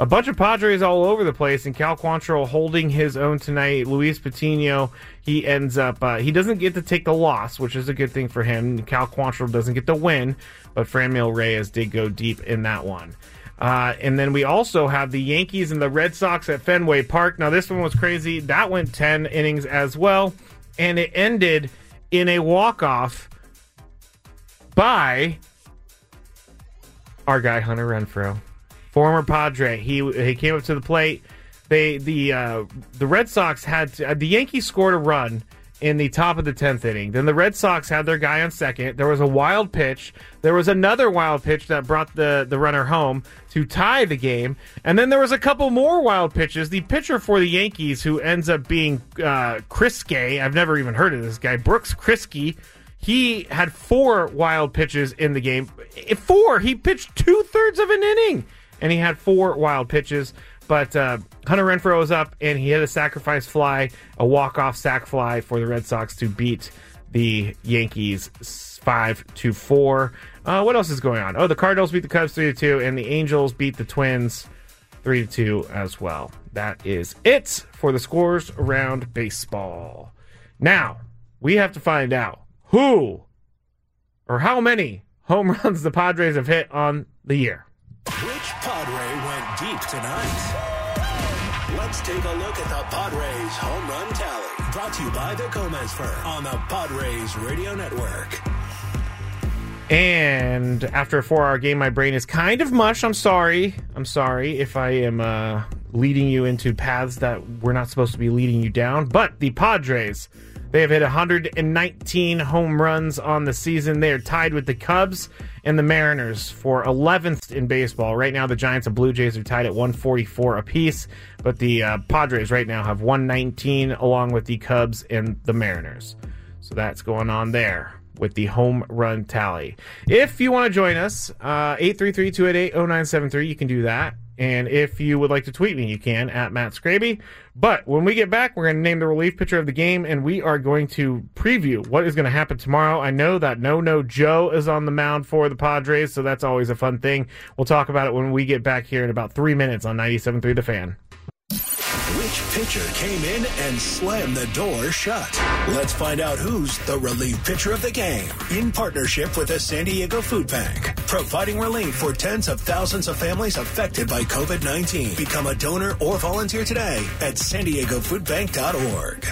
a bunch of Padres all over the place, and Cal Quantrill holding his own tonight. Luis Patino, he ends up uh, he doesn't get to take the loss, which is a good thing for him. Cal Quantrill doesn't get the win, but Franmil Reyes did go deep in that one. Uh, and then we also have the Yankees and the Red Sox at Fenway Park. Now, this one was crazy. That went 10 innings as well. And it ended in a walk off by our guy, Hunter Renfroe, former Padre. He, he came up to the plate. They the uh, the Red Sox had to, uh, the Yankees scored a run in the top of the 10th inning. Then the Red Sox had their guy on second. There was a wild pitch. There was another wild pitch that brought the, the runner home to tie the game. And then there was a couple more wild pitches. The pitcher for the Yankees, who ends up being uh, Kriske, I've never even heard of this guy, Brooks Kriske. He had four wild pitches in the game. Four. He pitched two thirds of an inning, and he had four wild pitches. But uh, Hunter Renfroe was up, and he hit a sacrifice fly, a walk-off sac fly for the Red Sox to beat the Yankees five to four. Uh, what else is going on? Oh, the Cardinals beat the Cubs three to two, and the Angels beat the Twins three to two as well. That is it for the scores around baseball. Now we have to find out who or how many home runs the Padres have hit on the year. Padre went deep tonight? Let's take a look at the Padres home run tally. Brought to you by the Gomez Firm on the Padres Radio Network. And after a four hour game, my brain is kind of mush. I'm sorry. I'm sorry if I am uh, leading you into paths that we're not supposed to be leading you down. But the Padres, they have hit 119 home runs on the season. They are tied with the Cubs and the Mariners for 11th in baseball. Right now, the Giants and Blue Jays are tied at 144 apiece, but the uh, Padres right now have 119 along with the Cubs and the Mariners. So that's going on there with the home run tally. If you want to join us, uh, 833-288-0973, you can do that. And if you would like to tweet me, you can at Matt Scraby. But when we get back, we're going to name the relief pitcher of the game, and we are going to preview what is going to happen tomorrow. I know that No No Joe is on the mound for the Padres, so that's always a fun thing. We'll talk about it when we get back here in about three minutes on 97.3 The Fan. Which pitcher came in and slammed the door shut? Let's find out who's the relief pitcher of the game in partnership with the San Diego Food Bank, providing relief for tens of thousands of families affected by COVID 19. Become a donor or volunteer today at san diegofoodbank.org.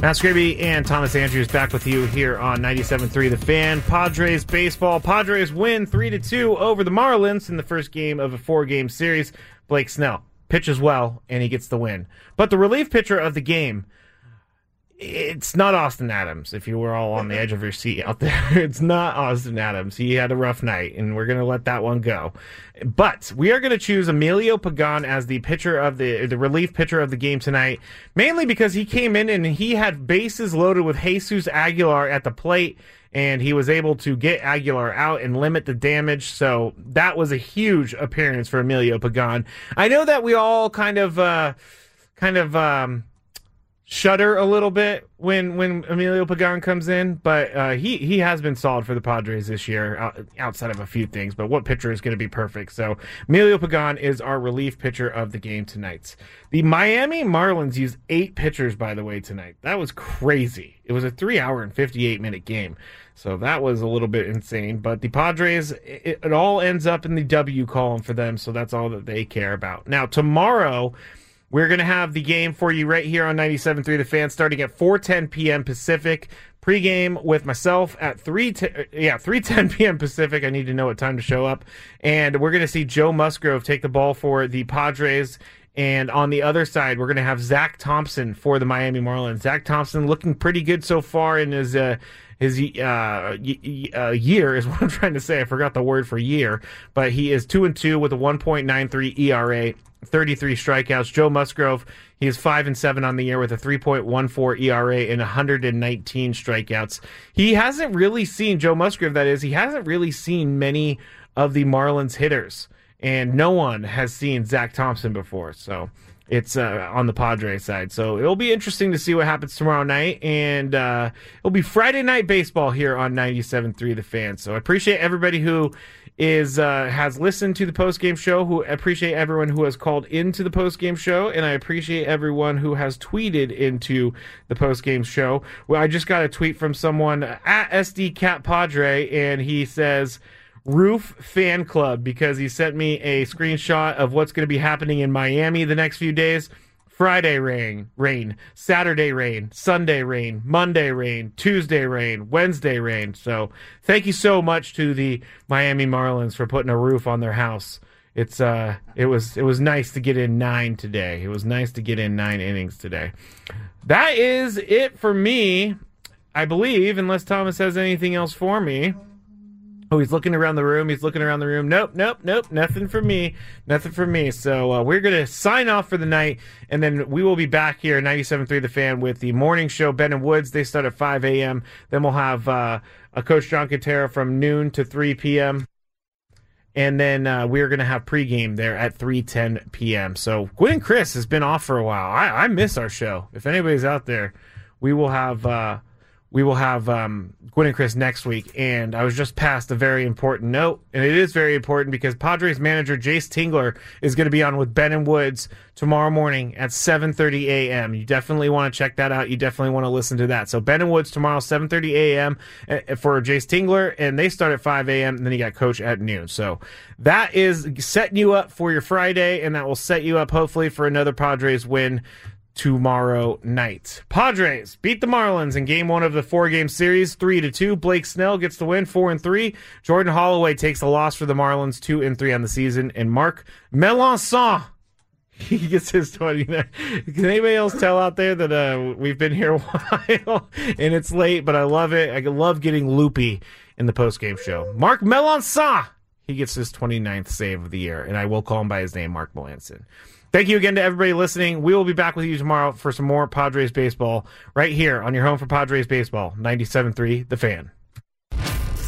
Matt Scraby and Thomas Andrews back with you here on 97.3 The Fan. Padres baseball. Padres win 3 to 2 over the Marlins in the first game of a four game series. Blake Snell pitches well and he gets the win. But the relief pitcher of the game, it's not Austin Adams. If you were all on the edge of your seat out there, it's not Austin Adams. He had a rough night, and we're going to let that one go. But we are going to choose Emilio Pagan as the pitcher of the the relief pitcher of the game tonight, mainly because he came in and he had bases loaded with Jesus Aguilar at the plate and he was able to get Aguilar out and limit the damage. So that was a huge appearance for Emilio Pagan. I know that we all kind of, uh, kind of, um, shudder a little bit when when Emilio Pagan comes in, but uh, he he has been solid for the Padres this year, outside of a few things. But what pitcher is going to be perfect? So Emilio Pagan is our relief pitcher of the game tonight. The Miami Marlins used eight pitchers, by the way, tonight. That was crazy. It was a three hour and fifty eight minute game. So that was a little bit insane. But the Padres, it, it all ends up in the W column for them. So that's all that they care about. Now, tomorrow, we're going to have the game for you right here on 97.3 The Fan starting at 4.10 p.m. Pacific. Pregame with myself at 3 t- yeah, 3.10 p.m. Pacific. I need to know what time to show up. And we're going to see Joe Musgrove take the ball for the Padres. And on the other side, we're going to have Zach Thompson for the Miami Marlins. Zach Thompson looking pretty good so far in his uh, his uh, y- uh, year is what I'm trying to say. I forgot the word for year, but he is two and two with a 1.93 ERA, 33 strikeouts. Joe Musgrove, he is five and seven on the year with a 3.14 ERA and 119 strikeouts. He hasn't really seen Joe Musgrove. That is, he hasn't really seen many of the Marlins hitters, and no one has seen Zach Thompson before. So it's uh, on the Padres side. So it'll be interesting to see what happens tomorrow night. And uh, it'll be Friday night baseball here on 97.3 The Fan. So I appreciate everybody who is uh, has listened to the post game show. Who appreciate everyone who has called into the post game show, and I appreciate everyone who has tweeted into the post game show. Well, I just got a tweet from someone at SD Cat Padre, and he says Roof Fan Club because he sent me a screenshot of what's going to be happening in Miami the next few days. Friday rain, rain, Saturday rain, Sunday rain, Monday rain, Tuesday rain, Wednesday rain. So thank you so much to the Miami Marlins for putting a roof on their house it's uh it was it was nice to get in nine today. It was nice to get in nine innings today. That is it for me, I believe, unless Thomas has anything else for me. Oh, he's looking around the room. He's looking around the room. Nope, nope, nope. Nothing for me. Nothing for me. So uh, we're going to sign off for the night, and then we will be back here, 97.3 The Fan, with the morning show, Ben and Woods. They start at 5 a.m. Then we'll have uh, a Coach John Kentera from noon to 3 p.m. And then uh, we're going to have pregame there at 3.10 p.m. So and Chris has been off for a while. I, I miss our show. If anybody's out there, we will have... We will have um, and Chris next week. And I was just passed a very important note, and it is very important because Padres manager Jayce Tingler is going to be on with Ben and Woods tomorrow morning at 7:30 a.m. You definitely want to check that out. You definitely want to listen to that. So Ben and Woods tomorrow 7:30 a.m. Eh, for Jayce Tingler, and they start at 5 a.m. And then you got Coach at noon. So that is setting you up for your Friday, and that will set you up hopefully for another Padres win tomorrow night. Padres beat the Marlins in game one of the four game series, three to two. Blake Snell gets the win, four and three. Jordan Holloway takes the loss for the Marlins, two and three on the season. And Mark Melanson. he gets his 29. Can anybody else tell out there that uh, we've been here a while and it's late, but I love it. I love getting loopy in the post game show. Mark Melanson, he gets his 29th save of the year, and I will call him by his name, Mark Melancon. Thank you again to everybody listening. We will be back with you tomorrow for some more Padres baseball right here on your home for Padres baseball, 97.3 The Fan.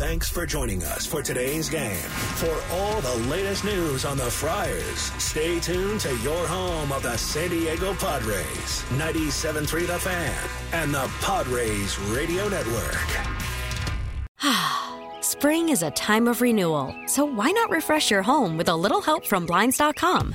Thanks for joining us for today's game. For all the latest news on the Friars, stay tuned to your home of the San Diego Padres, 97.3 The Fan, and the Padres Radio Network. Spring is a time of renewal, so why not refresh your home with a little help from Blinds.com?